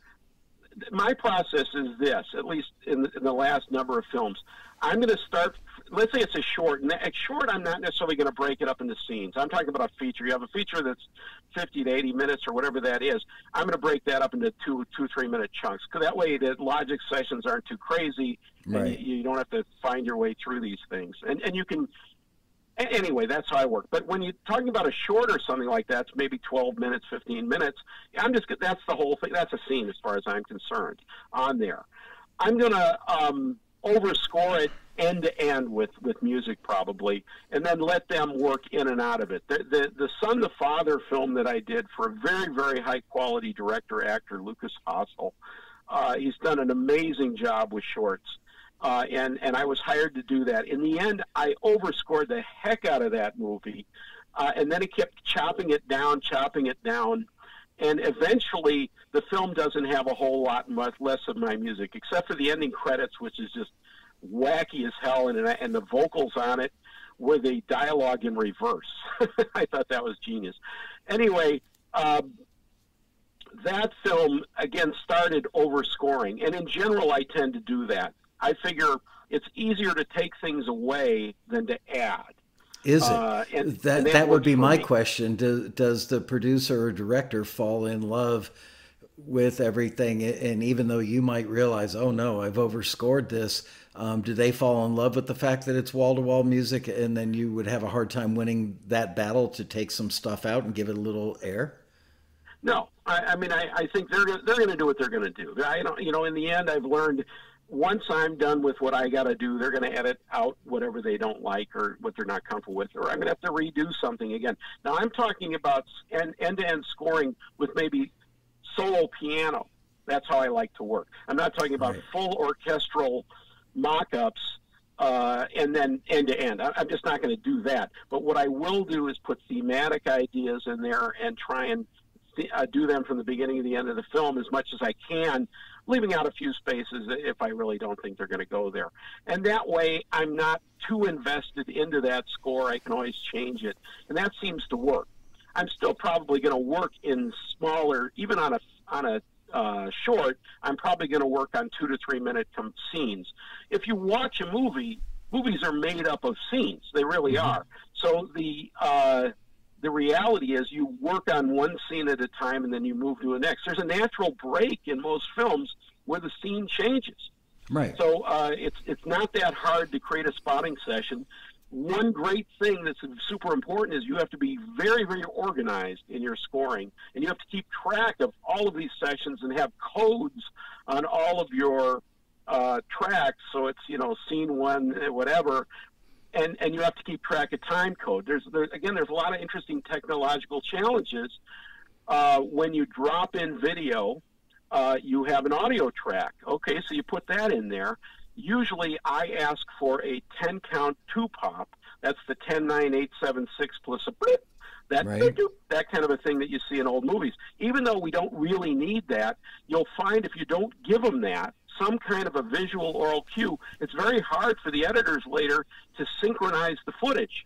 my process is this, at least in the, in the last number of films. I'm going to start. Let's say it's a short. And at short, I'm not necessarily going to break it up into scenes. I'm talking about a feature. You have a feature that's 50 to 80 minutes or whatever that is. I'm going to break that up into two, two, three minute chunks. Because that way, the logic sessions aren't too crazy. and Right. you, you don't have to find your way through these things. And and you can. Anyway, that's how I work. But when you're talking about a short or something like that, it's maybe 12 minutes, 15 minutes. I'm just that's the whole thing. That's a scene as far as I'm concerned on there. I'm gonna um, overscore it end to end with with music probably, and then let them work in and out of it. The the, the son the father film that I did for a very very high quality director actor Lucas Hassel. Uh, he's done an amazing job with shorts. Uh, and and I was hired to do that. In the end, I overscored the heck out of that movie, uh, and then it kept chopping it down, chopping it down, and eventually the film doesn't have a whole lot much less of my music, except for the ending credits, which is just wacky as hell, and and the vocals on it were the dialogue in reverse. I thought that was genius. Anyway. Um, that film again started overscoring, and in general, I tend to do that. I figure it's easier to take things away than to add. Is it? Uh, and, that and that, that would be my me. question. Does, does the producer or director fall in love with everything? And even though you might realize, oh no, I've overscored this, um, do they fall in love with the fact that it's wall to wall music and then you would have a hard time winning that battle to take some stuff out and give it a little air? No, I, I mean, I, I think they're they're going to do what they're going to do. I don't, you know, in the end, I've learned once I'm done with what I got to do, they're going to edit out whatever they don't like or what they're not comfortable with, or I'm going to have to redo something again. Now, I'm talking about end to end scoring with maybe solo piano. That's how I like to work. I'm not talking about right. full orchestral mock ups uh, and then end to end. I'm just not going to do that. But what I will do is put thematic ideas in there and try and th- uh, do them from the beginning to the end of the film as much as I can leaving out a few spaces if I really don't think they're going to go there. And that way, I'm not too invested into that score. I can always change it, and that seems to work. I'm still probably going to work in smaller, even on a on a uh, short. I'm probably going to work on two to three minute com- scenes. If you watch a movie, movies are made up of scenes. They really mm-hmm. are. So the uh, the reality is you work on one scene at a time and then you move to the next. There's a natural break in most films where the scene changes. Right. So uh, it's it's not that hard to create a spotting session. One great thing that's super important is you have to be very very organized in your scoring, and you have to keep track of all of these sessions and have codes on all of your uh, tracks. So it's you know scene one, whatever, and and you have to keep track of time code. There's there, again, there's a lot of interesting technological challenges uh, when you drop in video. Uh, you have an audio track. Okay, so you put that in there. Usually, I ask for a 10 count two pop. That's the 10 9 8 7 6 plus a blip. That right. that kind of a thing that you see in old movies. Even though we don't really need that, you'll find if you don't give them that, some kind of a visual oral cue, it's very hard for the editors later to synchronize the footage.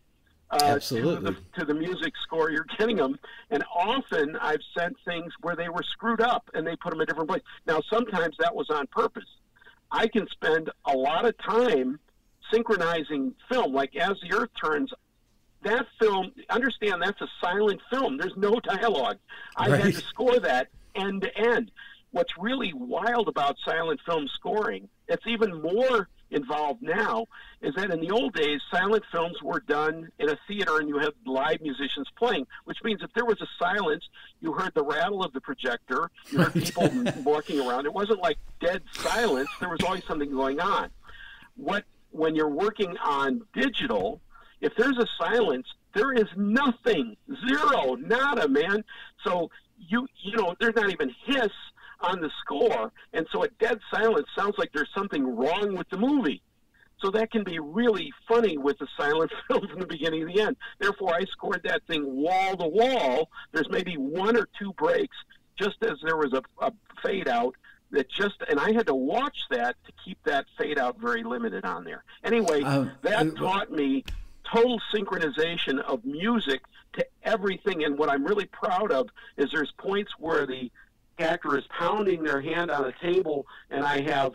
Uh. To the, to the, music score you're getting them. And often I've sent things where they were screwed up and they put them a different place. Now, sometimes that was on purpose. I can spend a lot of time synchronizing film, like As the Earth Turns. That film, understand that's a silent film. There's no dialogue. I right. had to score that end to end what's really wild about silent film scoring, it's even more involved now, is that in the old days, silent films were done in a theater and you had live musicians playing, which means if there was a silence, you heard the rattle of the projector, you heard people walking around. It wasn't like dead silence, there was always something going on. What when you're working on digital, if there's a silence, there is nothing, zero, nada, man. So you you know, there's not even hiss on the score, and so a dead silence sounds like there's something wrong with the movie. So that can be really funny with the silent film from the beginning to the end. Therefore, I scored that thing wall to wall. There's maybe one or two breaks, just as there was a, a fade out that just, and I had to watch that to keep that fade out very limited on there. Anyway, um, that uh, taught me total synchronization of music to everything. And what I'm really proud of is there's points where the actor is pounding their hand on a table, and I have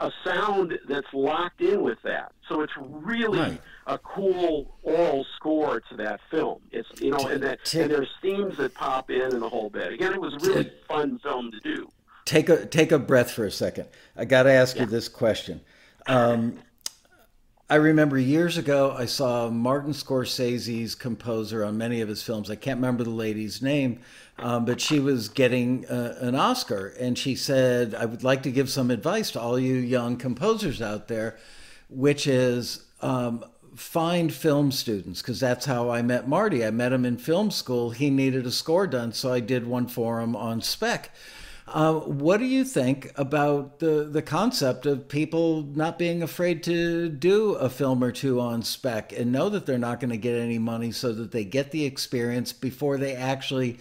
a sound that's locked in with that. So it's really right. a cool oral score to that film. It's you know, and, that, and there's themes that pop in and the whole bit. Again, it was a really fun film to do. Take a take a breath for a second. I got to ask yeah. you this question. Um, I remember years ago I saw Martin Scorsese's composer on many of his films. I can't remember the lady's name, um, but she was getting uh, an Oscar, and she said, "I would like to give some advice to all you young composers out there, which is." Um, find film students because that's how I met Marty. I met him in film school. He needed a score done, so I did one for him on spec. Uh, what do you think about the the concept of people not being afraid to do a film or two on spec and know that they're not going to get any money, so that they get the experience before they actually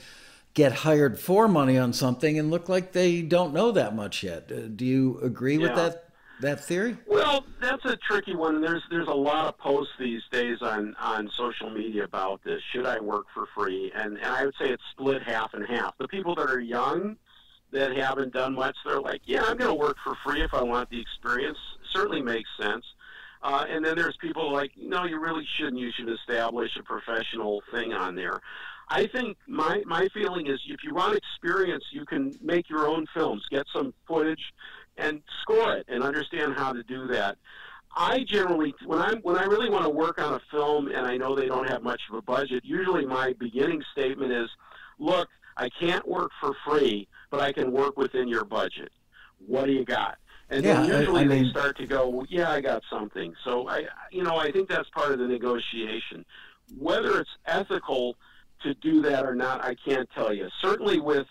get hired for money on something and look like they don't know that much yet? Uh, do you agree yeah. with that? That theory? Well, that's a tricky one. There's there's a lot of posts these days on, on social media about this. Should I work for free? And and I would say it's split half and half. The people that are young that haven't done much. They're like, yeah, I'm going to work for free if I want the experience. Certainly makes sense. Uh, and then there's people like, no, you really shouldn't. You should establish a professional thing on there. I think my my feeling is if you want experience, you can make your own films, get some footage, and score it, and understand how to do that. I generally, when I when I really want to work on a film, and I know they don't have much of a budget, usually my beginning statement is, look, I can't work for free, but I can work within your budget. What do you got? And yeah, then usually I, I mean, they start to go, well, yeah, I got something. So I, you know, I think that's part of the negotiation. Whether it's ethical to do that or not, I can't tell you. Certainly with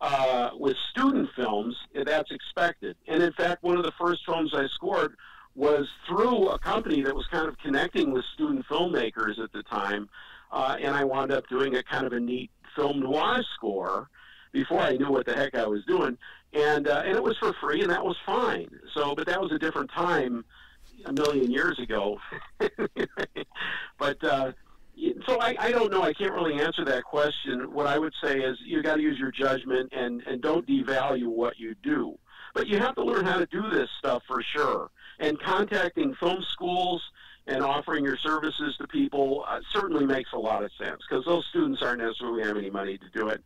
uh, with student films, that's expected. And in fact, one of the first films I scored was through a company that was kind of connecting with student filmmakers at the time, uh, and I wound up doing a kind of a neat film noir score before I knew what the heck I was doing, and uh, and it was for free, and that was fine. So, but that was a different time, a million years ago. but uh, so I, I don't know. I can't really answer that question. What I would say is you got to use your judgment and and don't devalue what you do. But you have to learn how to do this stuff for sure. And contacting film schools and offering your services to people uh, certainly makes a lot of sense because those students aren't necessarily have any money to do it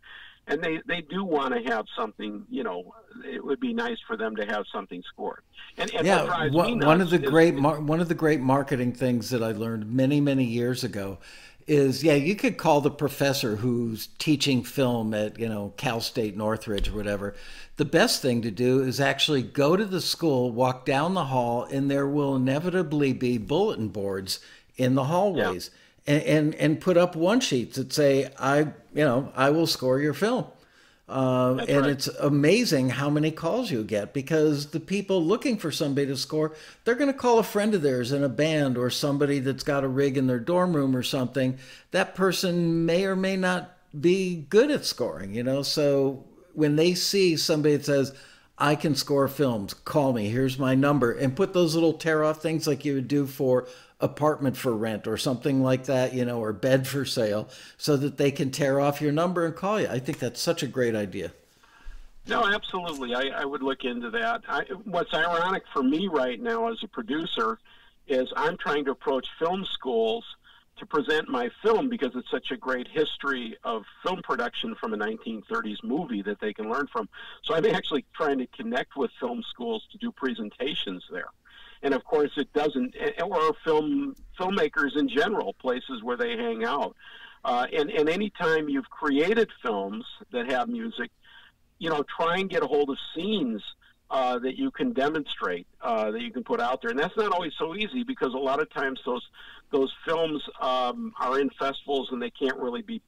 and they they do want to have something. You know, it would be nice for them to have something scored. And, and yeah, one, one of the is, great mar- one of the great marketing things that I learned many many years ago is yeah you could call the professor who's teaching film at you know cal state northridge or whatever the best thing to do is actually go to the school walk down the hall and there will inevitably be bulletin boards in the hallways yeah. And, and and put up one sheets that say i you know i will score your film uh, and right. it's amazing how many calls you get because the people looking for somebody to score, they're going to call a friend of theirs in a band or somebody that's got a rig in their dorm room or something. That person may or may not be good at scoring, you know. So when they see somebody that says, I can score films, call me, here's my number, and put those little tear off things like you would do for apartment for rent or something like that, you know, or bed for sale, so that they can tear off your number and call you. I think that's such a great idea. No, absolutely. I, I would look into that. I, what's ironic for me right now as a producer is I'm trying to approach film schools to present my film because it's such a great history of film production from a 1930s movie that they can learn from. So I'm actually trying to connect with film schools to do presentations there and of course it doesn't or film filmmakers in general places where they hang out. Uh, and and anytime you've created films that have music you know try and get a hold of scenes uh, that you can demonstrate uh, that you can put out there. And that's not always so easy because a lot of times those those films um, are in festivals and they can't really be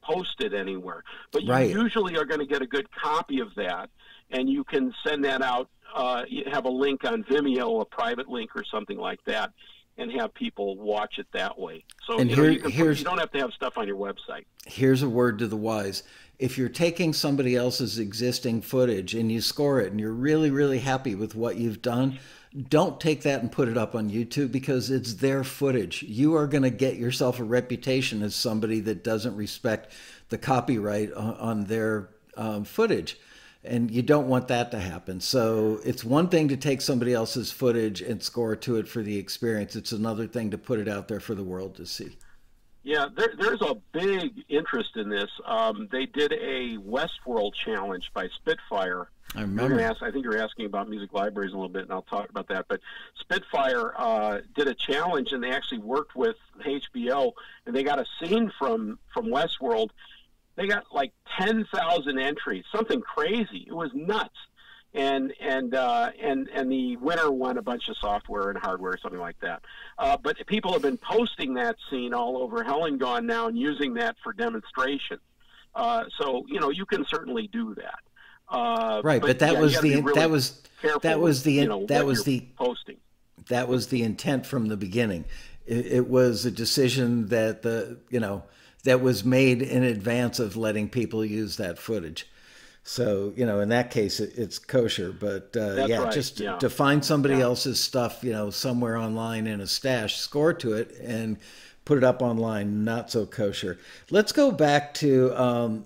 posted anywhere. But you right. usually are going to get a good copy of that and you can send that out uh, have a link on Vimeo, a private link or something like that, and have people watch it that way. So and you, here, know, you, can, here's, you don't have to have stuff on your website. Here's a word to the wise. If you're taking somebody else's existing footage and you score it and you're really, really happy with what you've done, don't take that and put it up on YouTube because it's their footage. You are going to get yourself a reputation as somebody that doesn't respect the copyright on, on their um, footage and you don't want that to happen. So it's one thing to take somebody else's footage and score to it for the experience. It's another thing to put it out there for the world to see. Yeah, there, there's a big interest in this. Um, they did a Westworld challenge by Spitfire. I remember. Ask, I think you're asking about music libraries a little bit, and I'll talk about that. But Spitfire uh, did a challenge, and they actually worked with HBO, and they got a scene from from Westworld, they got like 10,000 entries, something crazy. It was nuts. And and uh, and and the winner won a bunch of software and hardware, something like that. Uh, but people have been posting that scene all over Hell and Gone now and using that for demonstration. Uh, so you know you can certainly do that. Uh, right, but, but that, yeah, was the, really that was that was the you know, that was the posting. That was the intent from the beginning. It, it was a decision that the you know that was made in advance of letting people use that footage. So you know, in that case, it, it's kosher. But uh, yeah, right. just yeah. to find somebody yeah. else's stuff, you know, somewhere online in a stash, score to it, and put it up online, not so kosher. Let's go back to um,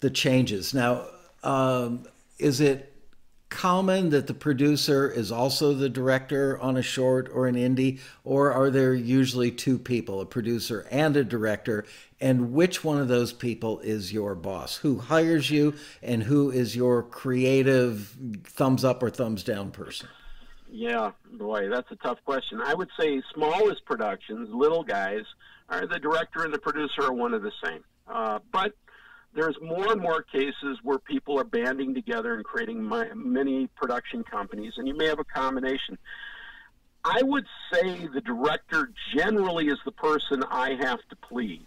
the changes now. Um, is it common that the producer is also the director on a short or an indie, or are there usually two people, a producer and a director? And which one of those people is your boss? Who hires you, and who is your creative thumbs up or thumbs down person? Yeah, boy, that's a tough question. I would say smallest productions, little guys, are the director and the producer are one of the same. Uh, but there's more and more cases where people are banding together and creating my, many production companies, and you may have a combination. I would say the director generally is the person I have to please.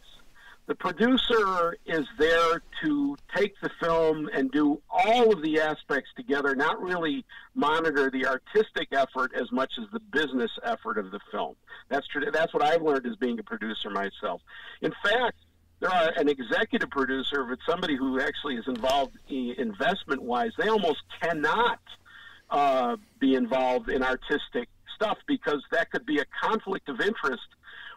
The producer is there to take the film and do all of the aspects together, not really monitor the artistic effort as much as the business effort of the film. That's. That's what I've learned as being a producer myself. In fact, there are an executive producer, if it's somebody who actually is involved investment wise, they almost cannot uh, be involved in artistic stuff because that could be a conflict of interest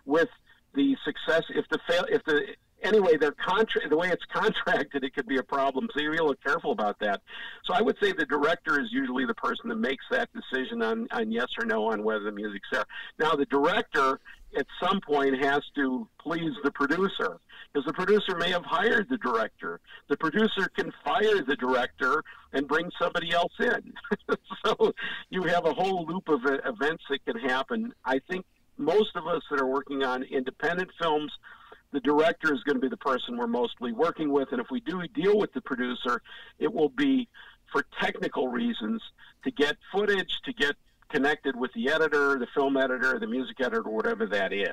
with the success. If the fail, if the anyway, their contract, the way it's contracted, it could be a problem. So you to look careful about that. So I would say the director is usually the person that makes that decision on, on yes or no on whether the music's there. Now the director at some point has to please the producer because the producer may have hired the director. The producer can fire the director and bring somebody else in. so you have a whole loop of events that can happen. I think most of us that are working on independent films the director is going to be the person we're mostly working with. And if we do deal with the producer, it will be for technical reasons to get footage, to get connected with the editor, the film editor, the music editor, whatever that is.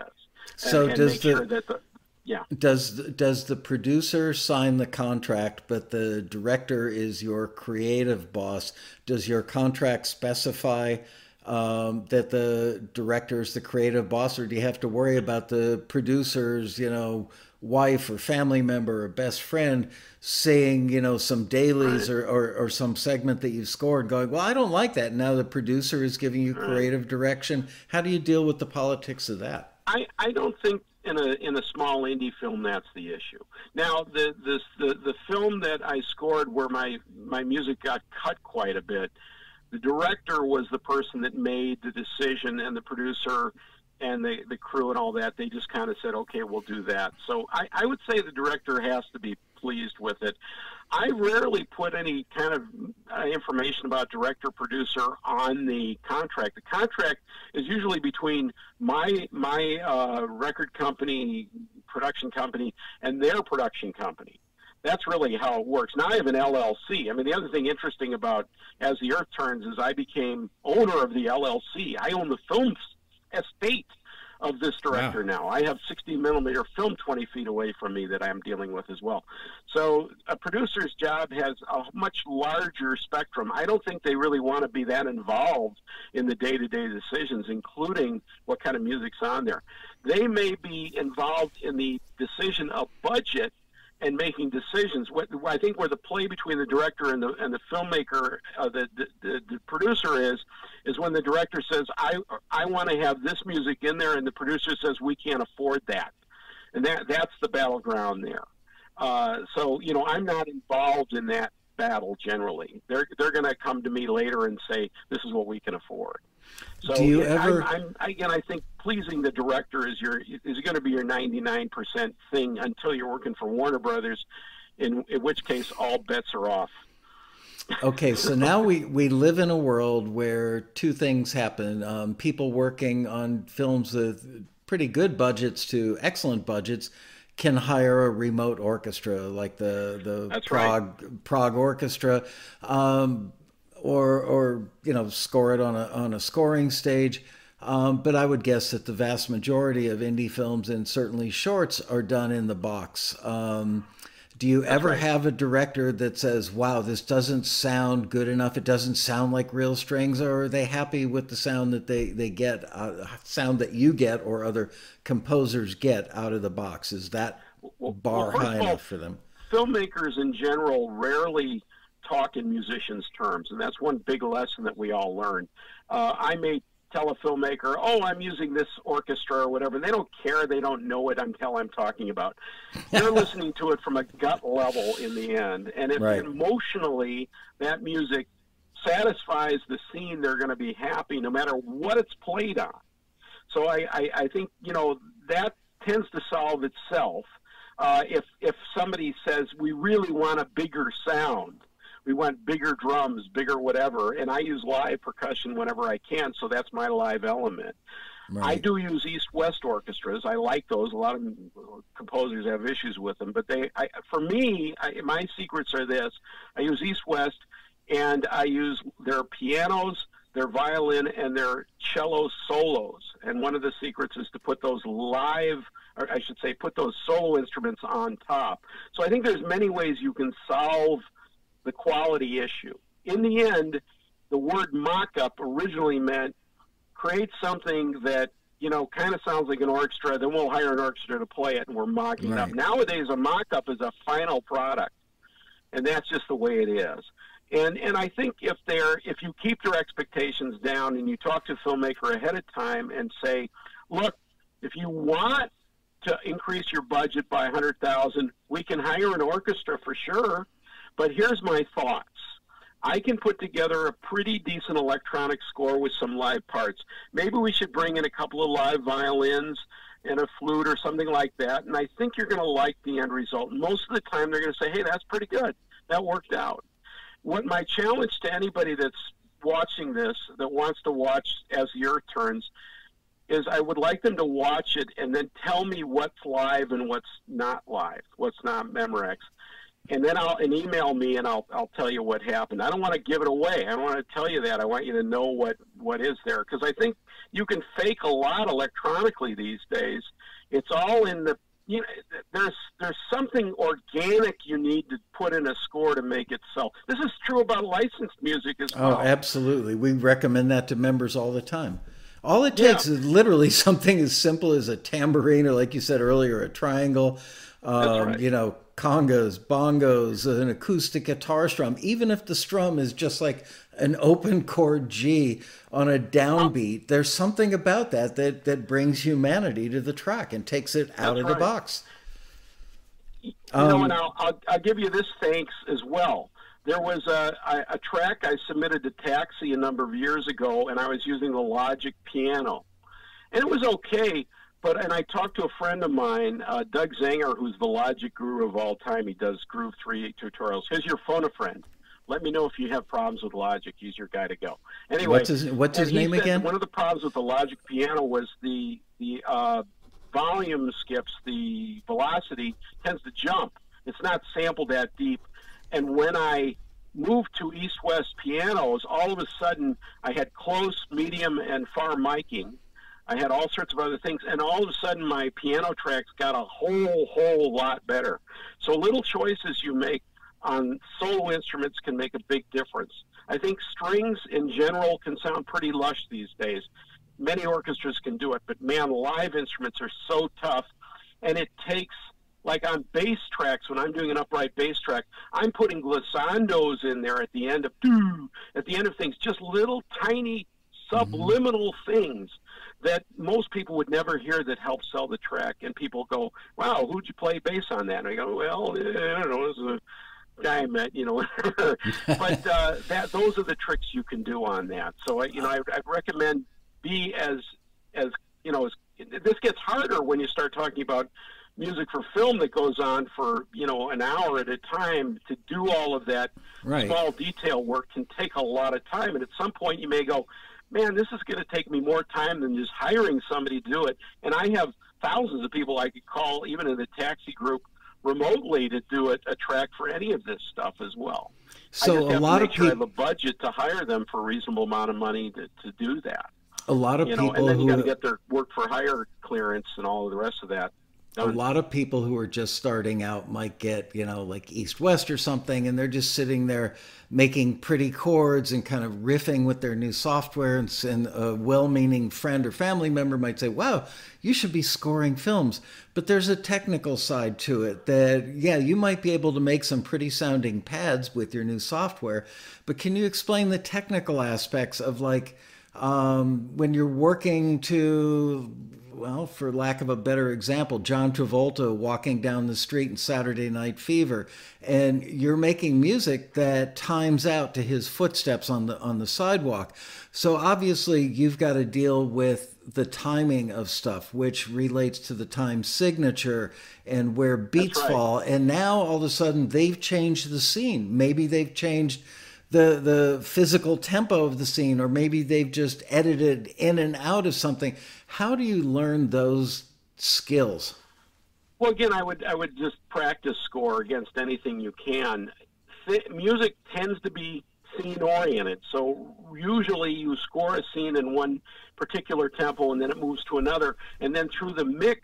So and, and does the, sure the, yeah does does the producer sign the contract, but the director is your creative boss? Does your contract specify? um, that the director is the creative boss, or do you have to worry about the producer's, you know, wife or family member or best friend saying, you know, some dailies or, or, or some segment that you've scored, going, well, I don't like that. Now the producer is giving you creative direction. How do you deal with the politics of that? I, I don't think in a in a small indie film that's the issue. Now the this the the film that I scored where my my music got cut quite a bit the director was the person that made the decision, and the producer and the, the crew and all that, they just kind of said, okay, we'll do that. So I, I would say the director has to be pleased with it. I rarely put any kind of uh, information about director producer on the contract. The contract is usually between my my uh, record company, production company, and their production company that's really how it works. Now I have an LLC. I mean, the other thing interesting about As the Earth Turns is I became owner of the LLC. I own the film estate of this director wow. now. I have 60 millimeter film 20 feet away from me that I'm dealing with as well. So a producer's job has a much larger spectrum. I don't think they really want to be that involved in the day to day decisions, including what kind of music's on there. They may be involved in the decision of budget and making decisions. What I think where the play between the director and the and the filmmaker, uh, the, the, the producer is, is when the director says, "I I want to have this music in there," and the producer says, "We can't afford that," and that that's the battleground there. Uh, so you know, I'm not involved in that battle generally. They're they're going to come to me later and say, "This is what we can afford." So do you ever? I'm, I'm, again, I think pleasing the director is your is going to be your 99% thing until you're working for Warner Brothers, in, in which case all bets are off. okay, so now we, we live in a world where two things happen. Um, people working on films with pretty good budgets to excellent budgets can hire a remote orchestra like the the That's Prague right. Prague Orchestra. Um, or or you know score it on a on a scoring stage. Um, but I would guess that the vast majority of indie films and certainly shorts are done in the box. Um, do you ever right. have a director that says, "Wow, this doesn't sound good enough. It doesn't sound like real strings"? Or are they happy with the sound that they they get, uh, sound that you get, or other composers get out of the box? Is that bar well, high enough for them? Filmmakers in general rarely talk in musicians' terms, and that's one big lesson that we all learn. Uh, I may tell a filmmaker, "Oh, I'm using this orchestra or whatever." They don't care. They don't know it until I'm talking about. They're listening to it from a gut level in the end, and if Right. emotionally that music satisfies the scene, they're going to be happy no matter what it's played on. So I, I, I think you know that tends to solve itself. Uh, if if somebody says we really want a bigger sound, we want bigger drums, bigger whatever, and I use live percussion whenever I can, so that's my live element. I do use East-West orchestras. I like those. A lot of composers have issues with them, but they, I, for me, I, my secrets are this: I use East-West, and I use their pianos, their violin, and their cello solos. And one of the secrets is to put those live, or I should say, put those solo instruments on top. So I think there's many ways you can solve the quality issue. In the end, the word mock-up originally meant create something that you know kind of sounds like an orchestra. Then we'll hire an orchestra to play it, and we're mocking up. Nowadays, a mock-up is a final product, and that's just the way it is. And and I think if they're if you keep your expectations down and you talk to a filmmaker ahead of time and say, look, if you want to increase your budget by a hundred thousand, we can hire an orchestra for sure. But here's my thoughts. I can put together a pretty decent electronic score with some live parts. Maybe we should bring in a couple of live violins and a flute or something like that. And I think you're going to like the end result. Most of the time, they're going to say, hey, that's pretty good. That worked out. What my challenge to anybody that's watching this, that wants to watch as the earth turns, is I would like them to watch it and then tell me what's live and what's not live, what's not Memorex and then I'll and email me and I'll I'll tell you what happened. I don't want to give it away. I don't want to tell you that. I want you to know what what is there because I think you can fake a lot electronically these days. It's all in the you know there's there's something organic you need to put in a score to make it sell. This is true about licensed music as well. Oh, absolutely. We recommend that to members all the time. All it takes is literally something as simple as a tambourine, or like you said earlier, a triangle. Um, right. You know, congas, bongos, an acoustic guitar strum. Even if the strum is just like an open chord G on a downbeat, there's something about that that that brings humanity to the track and takes it out That's of the right. box. you know, Um, and I'll, I'll, I'll give you this thanks as well. There was a, a, a track I submitted to Taxi a number of years ago, and I was using the Logic piano, and it was okay. But and I talked to a friend of mine, uh, Doug Zangar, who's the Logic guru of all time. He does Groove Three tutorials. Here's your phone a friend. Let me know if you have problems with Logic. He's your guy to go. Anyway, What's his- what's his name again? One of the problems with the Logic piano was the the uh, volume skips, the velocity tends to jump. It's not sampled that deep. And when I moved to East West pianos, all of a sudden I had close, medium, and far miking. I had all sorts of other things, and all of a sudden my piano tracks got a whole, whole lot better. So little choices you make on solo instruments can make a big difference. I think strings in general can sound pretty lush these days. Many orchestras can do it, but man, live instruments are so tough, and it takes like on bass tracks when I'm doing an upright bass track, I'm putting glissandos in there at the end of at the end of things, just little tiny mm-hmm. subliminal things that most people would never hear that help sell the track. And people go, "Wow, who'd you play bass on that?" And I go, "Well, eh, I don't know, it was a guy I met, you know." but uh, that those are the tricks you can do on that. So I, you know, I, I recommend be as as you know as this gets harder when you start talking about music for film that goes on for you know an hour at a time to do all of that Right. small detail work can take a lot of time and at some point you may go man this is going to take me more time than just hiring somebody to do it. And i have thousands of people i could call even in the taxi group remotely to do a, a track for any of this stuff as well. So a have lot of sure I have a budget to hire them for a reasonable amount of money to, to do that. A lot of you know, people and then you got to get their work for hire clearance and all of the rest of that. A lot of people who are just starting out might get you know like east west or something and they're just sitting there making pretty chords and kind of riffing with their new software and, and a well-meaning friend or family member might say wow you should be scoring films. But there's a technical side to it that yeah you might be able to make some pretty sounding pads with your new software but can you explain the technical aspects of like Um, when you're working to well, for lack of a better example, John Travolta walking down the street in Saturday Night Fever, and you're making music that times out to his footsteps on the on the sidewalk. So obviously, you've got to deal with the timing of stuff, which relates to the time signature and where beats right. fall. And now all of a sudden, they've changed the scene. Maybe they've changed the the physical tempo of the scene or maybe they've just edited in and out of something. How do you learn those skills? Well again i would i would just practice score against anything you can. Th- music tends to be scene oriented so usually you score a scene in one particular tempo and then it moves to another and then through the mix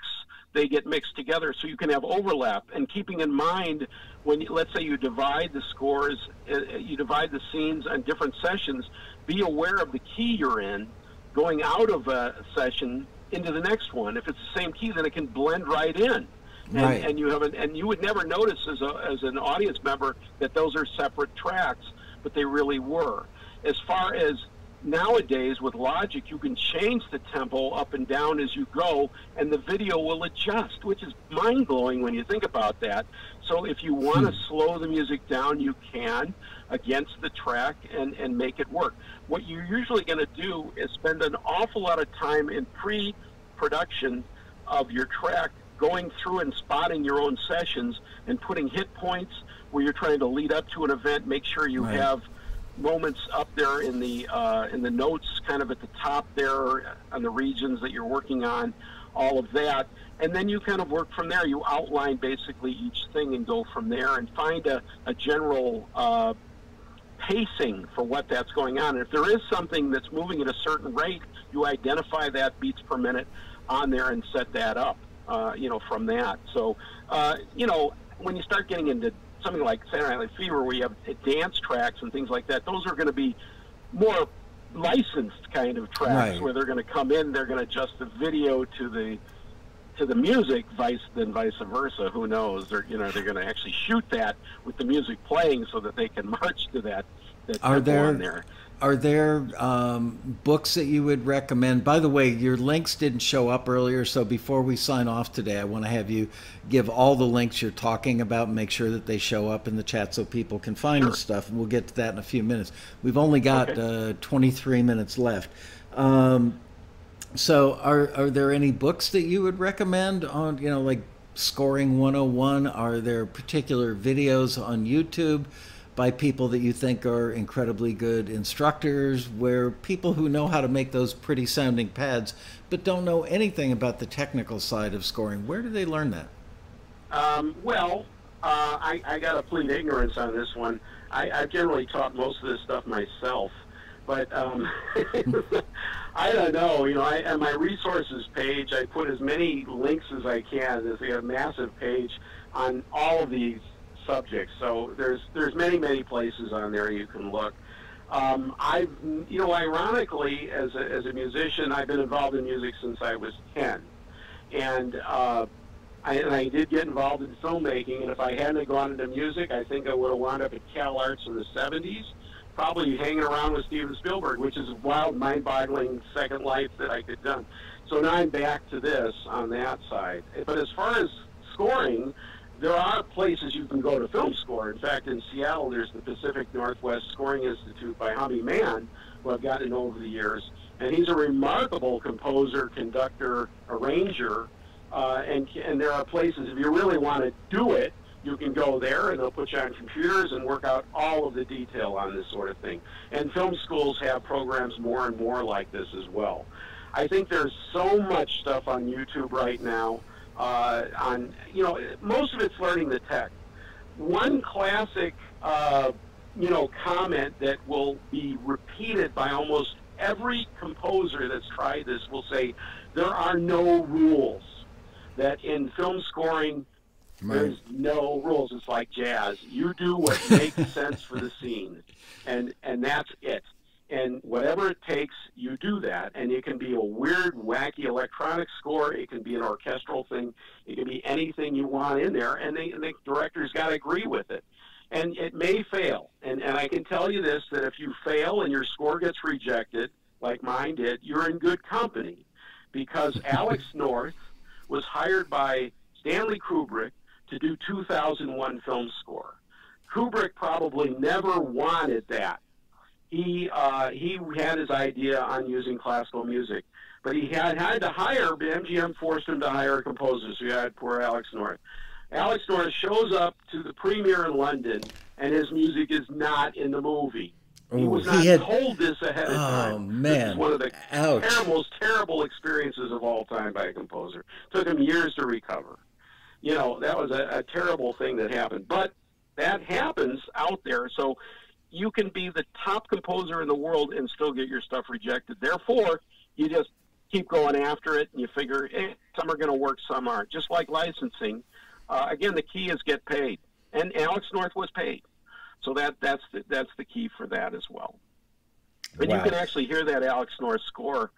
they get mixed together. So you can have overlap. And keeping in mind when you, let's say you divide the scores uh, uh, you divide the scenes on different sessions be aware of the key you're in going out of a session into the next one. If it's the same key then it can blend right in. And, right. and you have an, and you would never notice as, a, as an audience member that those are separate tracks but they really were. As far as nowadays with Logic, you can change the tempo up and down as you go, and the video will adjust, which is mind blowing when you think about that. So if you want to hmm. slow the music down, you can against the track and, and make it work. What you're usually going to do is spend an awful lot of time in pre production of your track going through and spotting your own sessions and putting hit points where you're trying to lead up to an event, make sure you right. have moments up there in the uh, in the notes, kind of at the top there on the regions that you're working on, all of that, and then you kind of work from there. You outline basically each thing and go from there, and find a, a general uh, pacing for what that's going on. And if there is something that's moving at a certain rate, you identify that beats per minute on there and set that up. Uh, you know, from that. So, uh, you know, when you start getting into something like Saturday Night Fever, where you have dance tracks and things like that, those are going to be more licensed kind of tracks right. where they're going to come in, they're going to adjust the video to the to the music, vice than vice versa. Who knows? They're you know they're going to actually shoot that with the music playing so that they can march to that. that are there, there are there um, books that you would recommend? By the way, your links didn't show up earlier, so before we sign off today, I want to have you give all the links you're talking about and make sure that they show up in the chat so people can find sure. the stuff. And we'll get to that in a few minutes. We've only got okay. uh, 23 minutes left. Um, so, are are there any books that you would recommend on you know like scoring 101? Are there particular videos on YouTube? By people that you think are incredibly good instructors, where people who know how to make those pretty sounding pads but don't know anything about the technical side of scoring. Where do they learn that? Um, well, uh, I, I got to plead ignorance on this one. I, I've generally taught most of this stuff myself, but um, I don't know. You know, I, on my resources page, I put as many links as I can. There's a massive page on all of these subjects. So there's there's many many places on there you can look. Um, I've you know ironically as a, as a musician I've been involved in music since I was ten, and uh, I, and I did get involved in filmmaking. And if I hadn't gone into music, I think I would have wound up at Cal Arts in the '70s, probably hanging around with Steven Spielberg, which is a wild, mind-boggling second life that I could have done. So now I'm back to this on that side. But as far as scoring, there are places you can go to film score. In fact, in Seattle, there's the Pacific Northwest Scoring Institute by Hummie Mann, who I've gotten to know over the years. And he's a remarkable composer, conductor, arranger. Uh, and, and there are places, if you really want to do it, you can go there and they'll put you on computers and work out all of the detail on this sort of thing. And film schools have programs more and more like this as well. I think there's so much stuff on YouTube right now uh, on, you know, most of it's learning the tech. One classic, uh, you know, comment that will be repeated by almost every composer that's tried this will say, there are no rules. That in film scoring, right. there's no rules. It's like jazz. You do what makes sense for the scene, and and that's it. And whatever it takes, you do that. And it can be a weird, wacky electronic score. It can be an orchestral thing. It can be anything you want in there. And, and the director's got to agree with it. And it may fail. And, and I can tell you this that if you fail and your score gets rejected, like mine did, you're in good company because Alex North was hired by Stanley Kubrick to do 2001 film score. Kubrick probably never wanted that. He uh, he had his idea on using classical music, but he had had to hire. MGM forced him to hire composers. composer, so he had poor Alex North. Alex North shows up to the premiere in London, and his music is not in the movie. He was not had, told this ahead of oh, time. Oh man! This is one of the ter- most terrible experiences of all time by a composer. Took him years to recover. You know that was a, a terrible thing that happened, but that happens out there. So you can be the top composer in the world and still get your stuff rejected. Therefore, you just keep going after it, and you figure eh, some are going to work, some aren't. Just like licensing, uh, again, the key is get paid, and Alex North was paid. So that that's the, that's the key for that as well. And wow. you can actually hear that Alex North score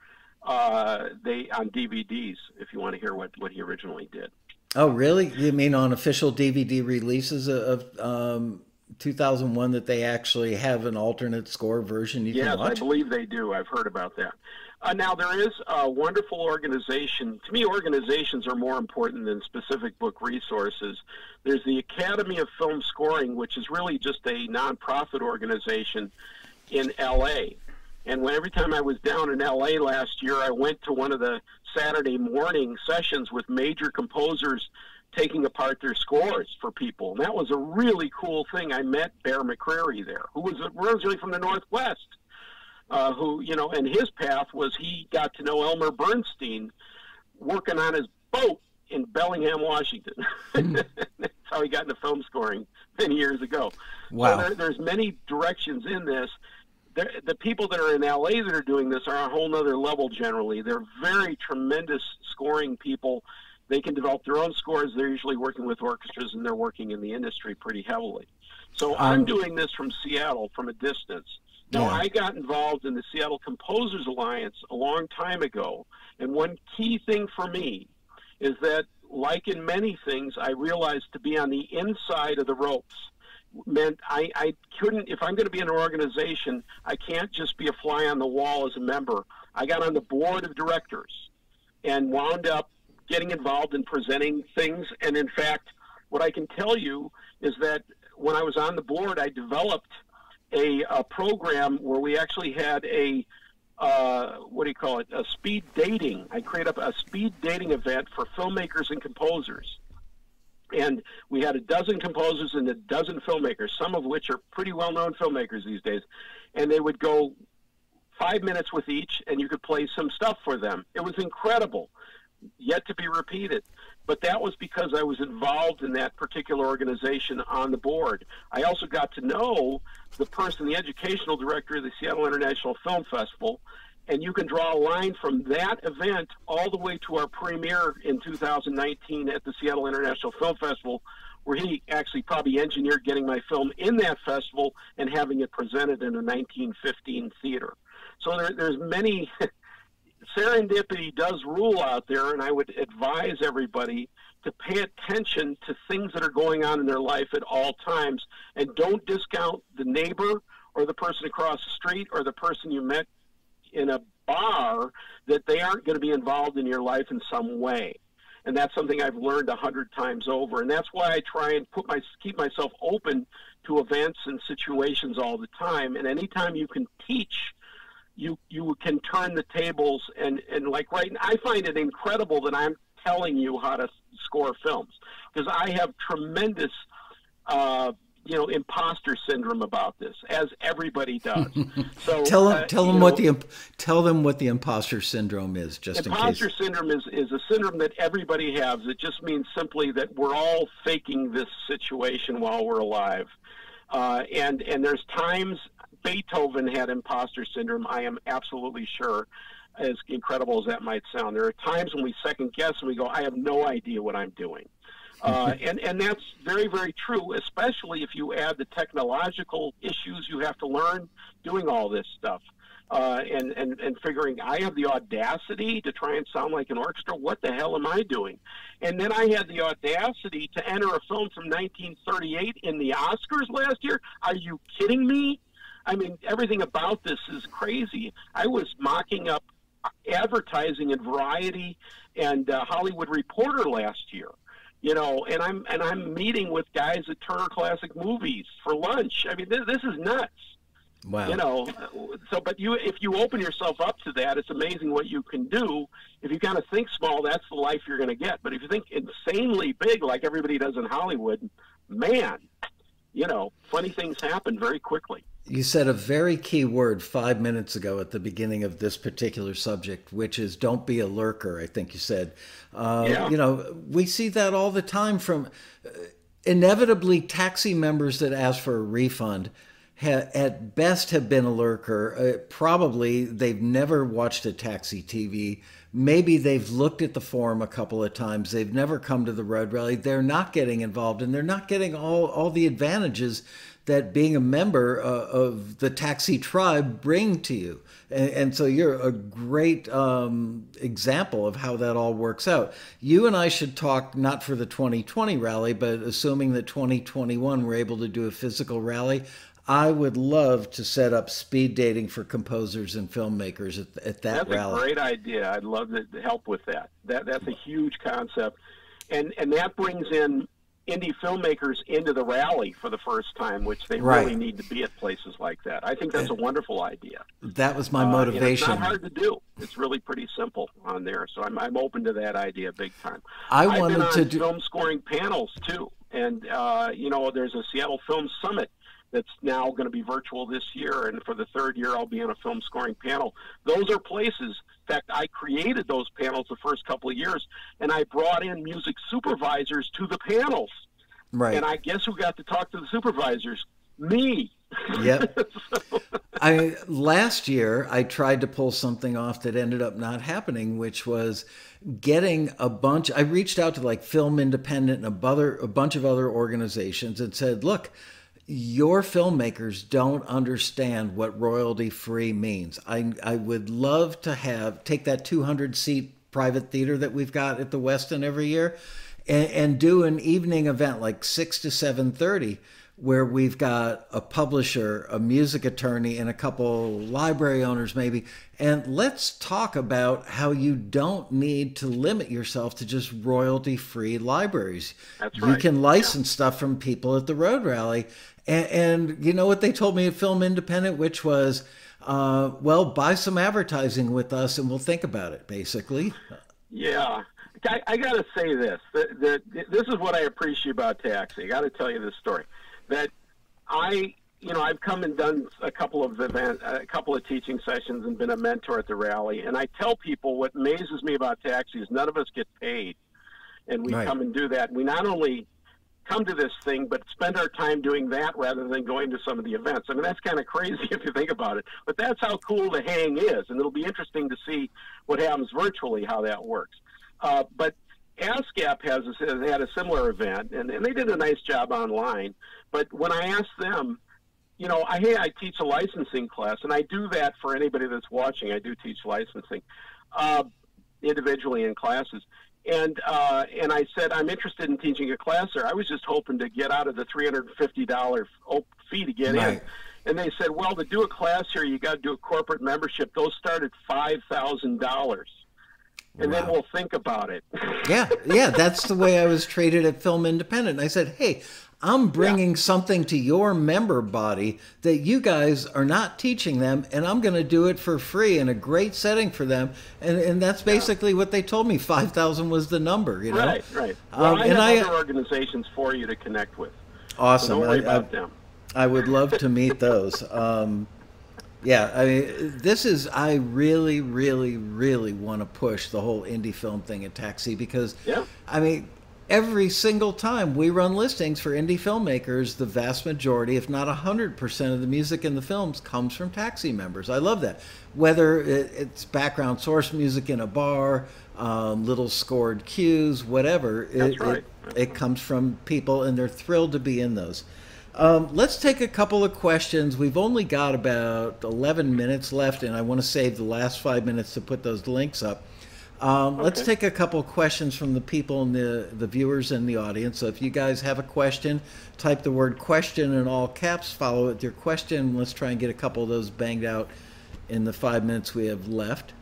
uh, they on DVDs if you want to hear what, what he originally did. Oh, really? You mean on official DVD releases of um, 2001 that they actually have an alternate score version you yes? I believe they do. I've heard about that. Uh, now, there is a wonderful organization. To me, organizations are more important than specific book resources. There's the Academy of Film Scoring, which is really just a nonprofit organization in LA. And when, every time I was down in LA last year, I went to one of the Saturday morning sessions with major composers taking apart their scores for people. And that was a really cool thing. I met Bear McCreary there, who was originally from the Northwest uh, who, you know, and his path was he got to know Elmer Bernstein working on his boat in Bellingham, Washington. Mm. That's how he got into film scoring many years ago. Wow. So there, there's many directions in this. The, the people that are in LA that are doing this are a whole nother level generally. They're very tremendous scoring people. They can develop their own scores. They're usually working with orchestras and they're working in the industry pretty heavily. So um, I'm doing this from Seattle from a distance. Now, yeah. I got involved in the Seattle Composers Alliance a long time ago, and one key thing for me is that, like in many things, I realized to be on the inside of the ropes meant I, I couldn't, if I'm going to be in an organization, I can't just be a fly on the wall as a member. I got on the board of directors and wound up getting involved in presenting things. And in fact, what I can tell you is that when I was on the board, I developed a, a program where we actually had a uh, what do you call it? A speed dating. I created up a speed dating event for filmmakers and composers. And we had a dozen composers and a dozen filmmakers, some of which are pretty well known filmmakers these days. And they would go five minutes with each, and you could play some stuff for them. It was incredible, yet to be repeated but that was because I was involved in that particular organization on the board. I also got to know the person, the educational director of the Seattle International Film Festival, and you can draw a line from that event all the way to our premiere in 2019 at the Seattle International Film Festival, where he actually probably engineered getting my film in that festival and having it presented in a 1915 theater. So there, there's many serendipity does rule out there, and I would advise everybody to pay attention to things that are going on in their life at all times and don't discount the neighbor or the person across the street or the person you met in a bar that they aren't going to be involved in your life in some way. And that's something I've learned a hundred times over. And that's why I try and put my keep myself open to events and situations all the time. And anytime you can teach you you can turn the tables and and like right now, I find it incredible that I'm telling you how to score films because I have tremendous uh, you know imposter syndrome about this as everybody does. So tell them uh, tell them know, what the tell them what the imposter syndrome is just imposter syndrome is is a syndrome that everybody has. It just means simply that we're all faking this situation while we're alive. Uh, and and there's times Beethoven had imposter syndrome. I am absolutely sure. As incredible as that might sound, there are times when we second guess and we go, "I have no idea what I'm doing," uh, and and that's very very true. Especially if you add the technological issues you have to learn doing all this stuff. Uh, and, and, and figuring I have the audacity to try and sound like an orchestra. What the hell am I doing? And then I had the audacity to enter a film from 1938 in the Oscars last year. Are you kidding me? I mean, everything about this is crazy. I was mocking up advertising in Variety and uh, Hollywood Reporter last year. You know, and I'm and I'm meeting with guys at Turner Classic Movies for lunch. I mean, this, this is nuts. Wow. You know, so but you if you open yourself up to that, it's amazing what you can do. If you kind of think small, that's the life you're going to get. But if you think insanely big, like everybody does in Hollywood, man, you know, funny things happen very quickly. You said a very key word five minutes ago at the beginning of this particular subject, which is don't be a lurker. I think you said. Uh, yeah. You know, we see that all the time from uh, inevitably taxi members that ask for a refund ha- at best have been a lurker. Uh, probably they've never watched a taxi TV. Maybe they've looked at the forum a couple of times. They've never come to the road rally. They're not getting involved, and they're not getting all all the advantages that being a member uh, of the taxi tribe bring to you. And, and so you're a great um, example of how that all works out. You and I should talk not for the 2020 rally, but assuming that 2021 we're able to do a physical rally. I would love to set up speed dating for composers and filmmakers at, at that that's rally. That's a great idea. I'd love to help with that. That that's a huge concept, and and that brings in indie filmmakers into the rally for the first time, which they right. really need to be at places like that. I think that's a wonderful idea. That was my motivation. Uh, it's not hard to do. It's really pretty simple on there, so I'm I'm open to that idea big time. I I've wanted been on to do film scoring panels too, and uh, you know, there's a Seattle Film Summit that's now going to be virtual this year, and for the third year, I'll be on a film scoring panel. Those are places. In fact, I created those panels the first couple of years, and I brought in music supervisors to the panels. Right. And I guess who got to talk to the supervisors? Me. Yep. so. I last year I tried to pull something off that ended up not happening, which was getting a bunch. I reached out to like Film Independent and a, other, a bunch of other organizations and said, "Look, your filmmakers don't understand what royalty free means. I I would love to have take that 200 seat private theater that we've got at the Westin every year and, and do an evening event like 6 to 7:30 where we've got a publisher, a music attorney, and a couple library owners, maybe. And let's talk about how you don't need to limit yourself to just royalty free libraries. That's right. You can license yeah. stuff from people at the Road Rally. And, and, you know what they told me at Film Independent, which was, uh, well, buy some advertising with us and we'll think about it, basically. Yeah. I, I got to say this. That, that, this is what I appreciate about taxi. I got to tell you this story that I, you know, I've come and done a couple of event, a couple of teaching sessions, and been a mentor at the rally. And I tell people what amazes me about taxi is none of us get paid, and we Right. come and do that. We not only come to this thing, but spend our time doing that rather than going to some of the events. I mean, that's kind of crazy if you think about it. But that's how cool the hang is, and it'll be interesting to see what happens virtually, how that works. Uh, but ASCAP has, has had a similar event, and, and they did a nice job online. But when I asked them, you know, I, hey, I teach a licensing class, and I do that for anybody that's watching. I do teach licensing uh, individually in classes. And uh, and I said I'm interested in teaching a class there. I was just hoping to get out of the three hundred and fifty dollar fee to get Right. in. And they said, well, to do a class here, you got to do a corporate membership. Those start at five thousand dollars, and then we'll think about it. yeah, yeah, that's the way I was treated at Film Independent. I said, "Hey, I'm bringing something to your member body that you guys are not teaching them, and I'm going to do it for free in a great setting for them." And and that's basically what they told me. Five thousand was the number, you know. Right, right. Well, Um, I and have I- other organizations for you to connect with. So Awesome. don't worry I- I- about them. I would love to meet those. Um, yeah, I mean, this is, I really, really, really want to push the whole indie film thing at Taxi because, Yeah. I mean, every single time we run listings for indie filmmakers, the vast majority, if not 100% of the music in the films comes from Taxi members. I love that. Whether it's background source music in a bar, um, little scored cues, whatever, it, right. it, it comes from people and they're thrilled to be in those. Um, let's take a couple of questions. We've only got about 11 minutes left, and I want to save the last five minutes to put those links up. Um, Let's take a couple of questions from the people and the, the viewers in the audience. So if you guys have a question, type the word question in all caps, follow it with your question. Let's try and get a couple of those banged out in the five minutes we have left.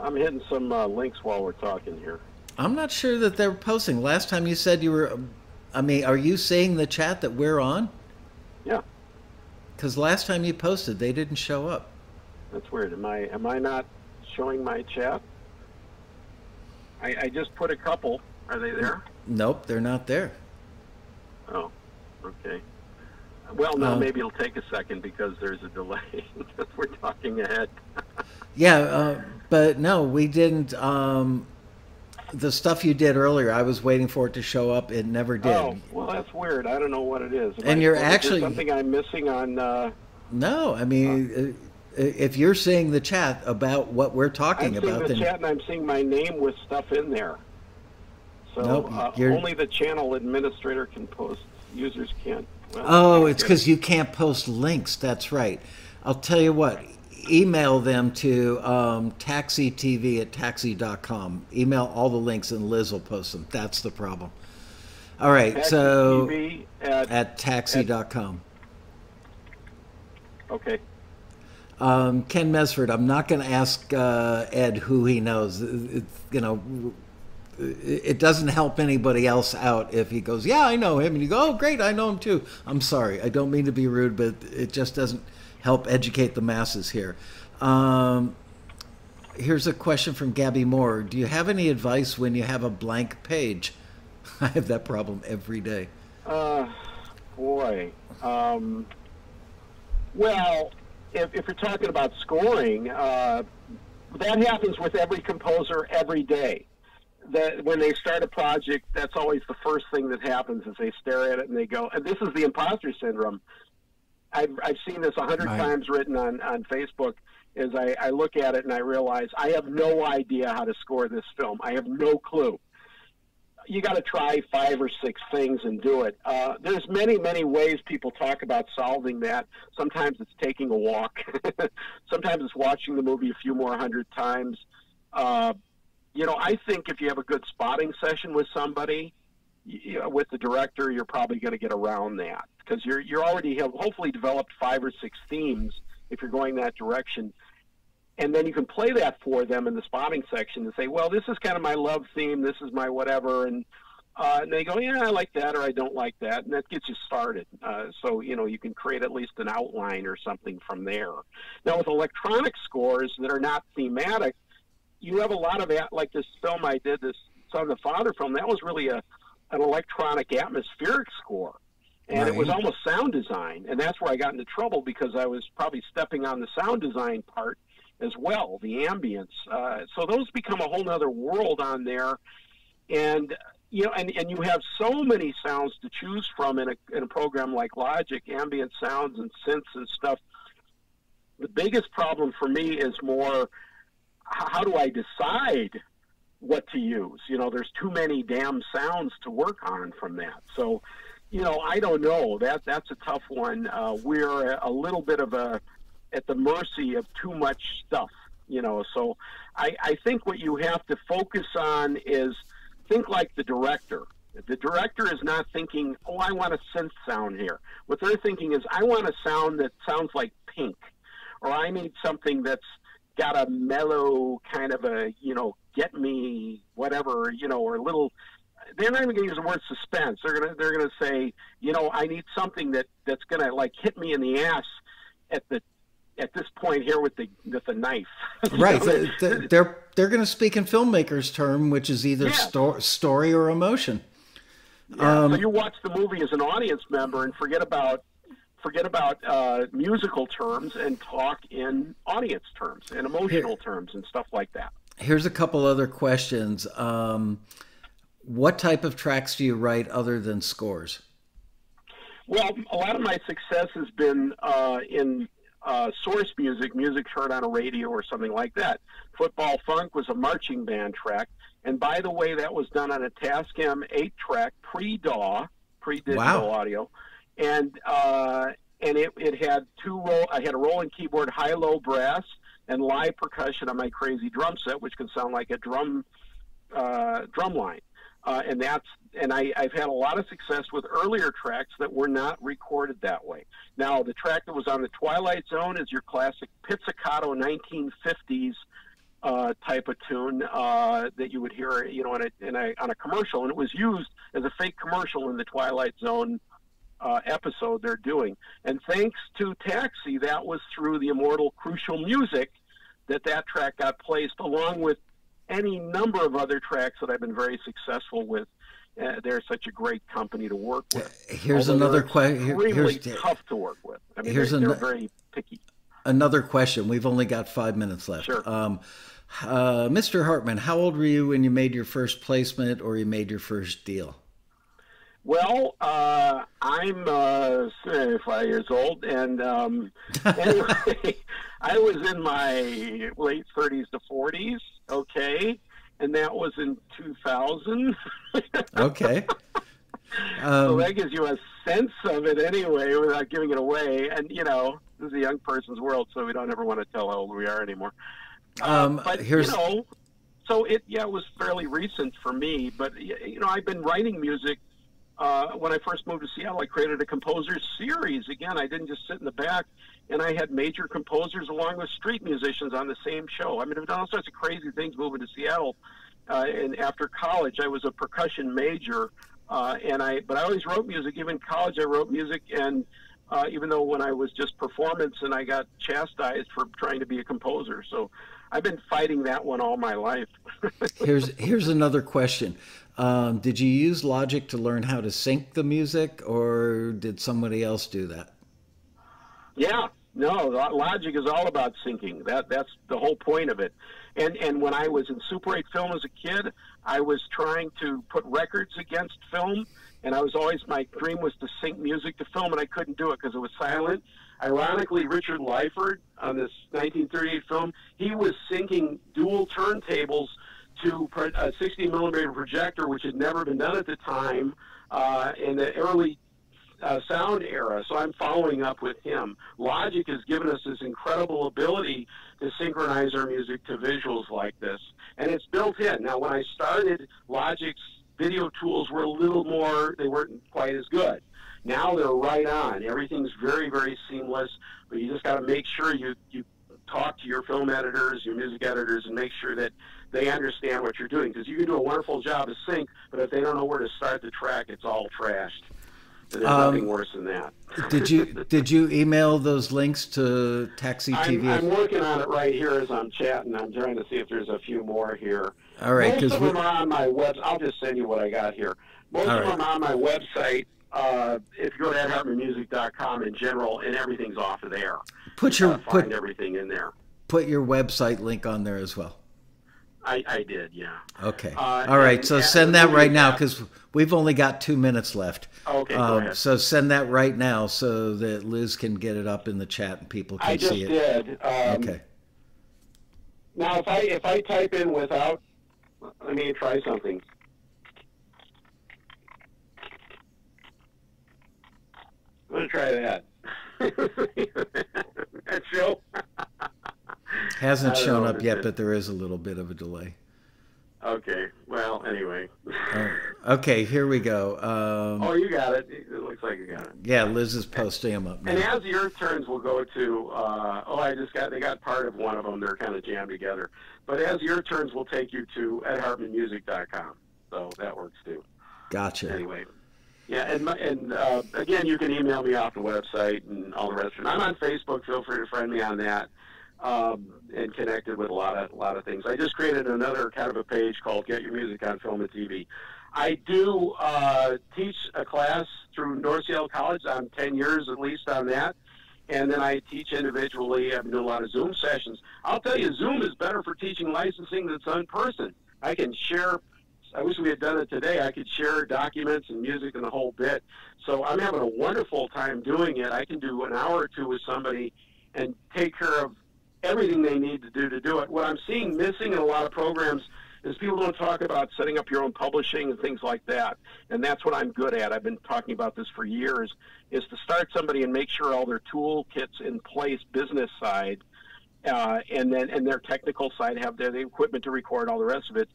I'm hitting some uh, links while we're talking here. I'm not sure that they're posting. Last time you said you were, I mean, are you seeing the chat that we're on? Yeah, Because last time you posted, they didn't show up. that's weird. Am I am I not showing my chat? I, I just put a couple. Are they there? Nope, they're not there. Oh, okay. Well, no, Um, maybe it'll take a second because there's a delay because we're talking ahead. Yeah, uh, but no, we didn't. Um, the stuff you did earlier, I was waiting for it to show up. It never did. Oh, well, that's weird. I don't know what it is. Am And I- you're is actually- something I'm missing on. Uh, No, I mean, uh, if you're seeing the chat about what we're talking I'm about, the then chat and I'm seeing my name with stuff in there. So Nope, uh, only the channel administrator can post. Users can't. Well, oh, it's because you can't post links. That's right. I'll tell you what. Email them to um, taxitv at taxi.com. Email all the links and Liz will post them. That's the problem. All right, Taxi so TV at, at taxi.com. okay. Um, Ken Mesford, I'm not going to ask uh, Ed who he knows. It, you know, it doesn't help anybody else out if he goes, "Yeah, I know him," and you go, "Oh, great, I know him too." I'm sorry, I don't mean to be rude, but it just doesn't help educate the masses here. Um, here's a question from Gabby Moore: Do you have any advice when you have a blank page? I have that problem every day. Uh, boy. Um, well, if, if you're talking about scoring, uh, that happens with every composer every day. That when they start a project, that's always the first thing that happens is they stare at it and they go, and this is the imposter syndrome. I've, I've seen this a hundred Right. times written on, on Facebook. Is I, I look at it and I realize I have no idea how to score this film. I have no clue you got to try five or six things and do it. Uh, there's many, many ways people talk about solving that. Sometimes it's taking a walk. Sometimes it's watching the movie a few more hundred times. Uh, you know, I think if you have a good spotting session with somebody, you know, with the director, you're probably going to get around that because you're you're already have hopefully developed five or six themes if you're going that direction and then you can play that for them in the spotting section and say, well, this is kind of my love theme, this is my whatever, and uh, and they go, yeah, I like that or I don't like that, and that gets you started. Uh, so you know you can create at least an outline or something from there. Now with electronic scores that are not thematic, you have a lot of that. Like this film I did, this Son of the Father film, that was really a an electronic atmospheric score. And it was almost sound design, and that's where I got into trouble because I was probably stepping on the sound design part as well, the ambience. Uh, so those become a whole other world on there, and you know, and, and you have so many sounds to choose from in a in a program like Logic, ambient sounds and synths and stuff. The biggest problem for me is more how do I decide what to use? You know, there's too many damn sounds to work on from that. So, you know, I don't know. That that's a tough one. Uh, we're a little bit of a at the mercy of too much stuff. You know, so I, I think what you have to focus on is think like the director. The director is not thinking, "Oh, I want a synth sound here." What they're thinking is, "I want a sound that sounds like Pink," or "I need something that's got a mellow kind of a, you know, get me whatever, you know, or a little." They're not even going to use the word suspense. They're gonna they're gonna say, you know, I need something that that's gonna like hit me in the ass at the at this point here with the with the knife. Right. know, Th- th- They're they're going to speak in filmmakers' term, which is either Yeah. sto- story or emotion. Yeah, Um, so you watch the movie as an audience member and forget about forget about uh, musical terms and talk in audience terms and emotional terms and stuff like that. Here's a couple other questions. Um, what type of tracks do you write other than scores? Well, a lot of my success has been uh, in uh, source music, music heard on a radio or something like that. Football Funk was a marching band track, and by the way, that was done on a Tascam eight-track pre-DAW, pre-digital Wow. audio, and uh, and and it, it had two roll. I had a rolling keyboard, high low brass, and live percussion on my crazy drum set, which can sound like a drum uh, drum line. Uh, and that's and I, I've had a lot of success with earlier tracks that were not recorded that way. Now, the track that was on the Twilight Zone is your classic pizzicato 1950s uh, type of tune uh, that you would hear, you know, in a, in a, on a commercial, and it was used as a fake commercial in the Twilight Zone uh, episode they're doing. And thanks to Taxi, that was through the immortal Crucial Music that that track got placed, along with any number of other tracks that I've been very successful with. Uh, they're such a great company to work with. Here's Although another question. Really here's, tough to work with. I mean, here's they're, an, they're very picky. Another question. We've only got five minutes left. Sure. Um, uh, Mr. Hartman, how old were you when you made your first placement or you made your first deal? Well, uh, I'm uh, five years old, and um, anyway, I was in my late 30s to 40s. Okay, and that was in 2000. okay. Um, so that gives you a sense of it anyway, without giving it away. And you know, this is a young person's world, so we don't ever want to tell how old we are anymore. Um, uh, but here's... you know, so it yeah, it was fairly recent for me. But you know, I've been writing music uh, when I first moved to Seattle, I created a composers series. Again, I didn't just sit in the back, and I had major composers along with street musicians on the same show. I mean, I've done all sorts of crazy things moving to Seattle. Uh, and after college, I was a percussion major, uh, and I but I always wrote music. Even in college, I wrote music, and uh, even though when I was just performance, and I got chastised for trying to be a composer. So I've been fighting that one all my life. here's here's another question. Um, did you use Logic to learn how to sync the music, or did somebody else do that? Yeah, no. Logic is all about syncing. That that's the whole point of it. And and when I was in Super 8 film as a kid, I was trying to put records against film, and I was always my dream was to sync music to film, and I couldn't do it because it was silent. Ironically, Richard Lyford on this 1938 film, he was syncing dual turntables to a 60 millimeter projector, which had never been done at the time uh, in the early uh, sound era. So I'm following up with him. Logic has given us this incredible ability to synchronize our music to visuals like this, and it's built in. Now, when I started, Logic's video tools were a little more, they weren't quite as good. Now they're right on. Everything's very, very seamless, but you just got to make sure you, you talk to your film editors, your music editors, and make sure that they understand what you're doing. Because you can do a wonderful job of sync, but if they don't know where to start the track, it's all trashed. There's um, nothing worse than that. did you did you email those links to Taxi TV? I'm, I'm, working on it right here as I'm chatting. I'm trying to see if there's a few more here. All right, most of them are on my web. I'll just send you what I got here. Most of right. them are on my website. Uh, if you go to edhartmanmusic.com in general, and everything's off of there. Put your find put everything in there. Put your website link on there as well. I, I did, yeah. Okay. Uh, All right. So send that right now because we've only got two minutes left. Okay. Um, so send that right now so that Liz can get it up in the chat and people can see it. I just did. Um, okay. Now, if I if I type in without, let me try something. I'm gonna try that. that show. Hasn't shown up yet, but there is a little bit of a delay. Okay. Well, anyway. uh, okay, here we go. Um, oh, you got it. It looks like you got it. Yeah, Liz is posting them up now. And as the Earth turns we'll go to, uh, oh, I just got, they got part of one of them. They're kind of jammed together. But as your turns we'll take you to edhartmanmusic.com. So that works too. Gotcha. Anyway. Yeah, and, and uh, again, you can email me off the website and all the rest of it. I'm on Facebook. Feel free to friend me on that um, and connected with a lot of a lot of things. I just created another kind of a page called "Get Your Music on Film and TV." I do uh, teach a class through North Seattle College. I'm 10 years at least on that. And then I teach individually. I've been doing a lot of Zoom sessions. I'll tell you, Zoom is better for teaching licensing than in person. I can share. I wish we had done it today. I could share documents and music and the whole bit. So I'm having a wonderful time doing it. I can do an hour or two with somebody and take care of everything they need to do to do it. What I'm seeing missing in a lot of programs is people don't talk about setting up your own publishing and things like that. And that's what I'm good at. I've been talking about this for years, is to start somebody and make sure all their toolkits in place, business side, uh, and then and their technical side have their the equipment to record all the rest of it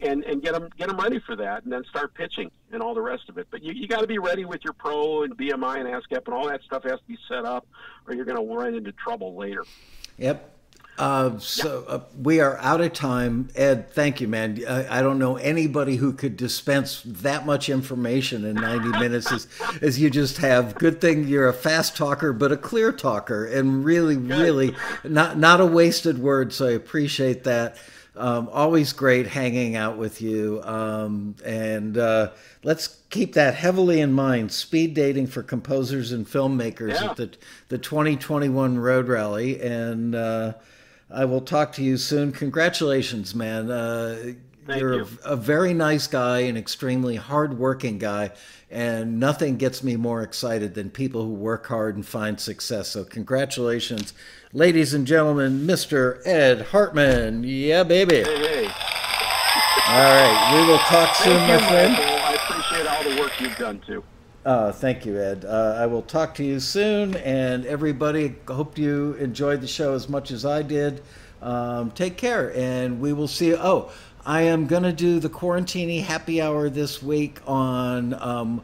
and and get them get them ready for that, and then start pitching and all the rest of it. But you, you got to be ready with your pro and BMI and ASCAP and all that stuff has to be set up, or you're going to run into trouble later. Yep. Uh, so uh, we are out of time. Ed, thank you, man. I, I, don't know anybody who could dispense that much information in 90 minutes as, as you just have. Good thing you're a fast talker, but a clear talker, and really, really not not a wasted word. So I appreciate that. Um, always great hanging out with you. Um, and uh, let's keep that heavily in mind. Speed dating for composers and filmmakers yeah. at the, the 2021 Road Rally. And uh, I will talk to you soon. Congratulations, man. Uh, you're you. a, a, very nice guy, an extremely hardworking guy, and nothing gets me more excited than people who work hard and find success. So, congratulations, ladies and gentlemen, Mr. Ed Hartman. Yeah, baby. Hey, hey. All right, we will talk soon, my friend. I appreciate all the work you've done too. Uh, thank you, Ed. Uh, I will talk to you soon, and everybody, hope you enjoyed the show as much as I did. Um, take care, and we will see you. Oh, I am going to do the Quarantini happy hour this week on um,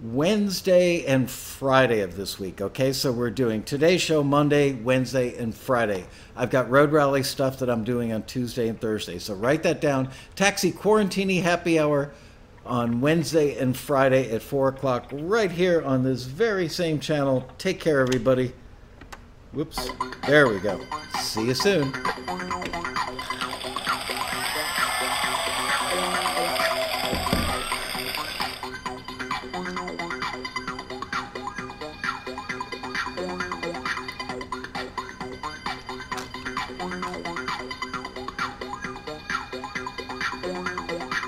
Wednesday and Friday of this week. Okay, so we're doing today's show Monday, Wednesday, and Friday. I've got Road Rally stuff that I'm doing on Tuesday and Thursday. So write that down. Taxi Quarantini happy hour on Wednesday and Friday at 4 o'clock right here on this very same channel. Take care, everybody. Whoops. There we go. See you soon.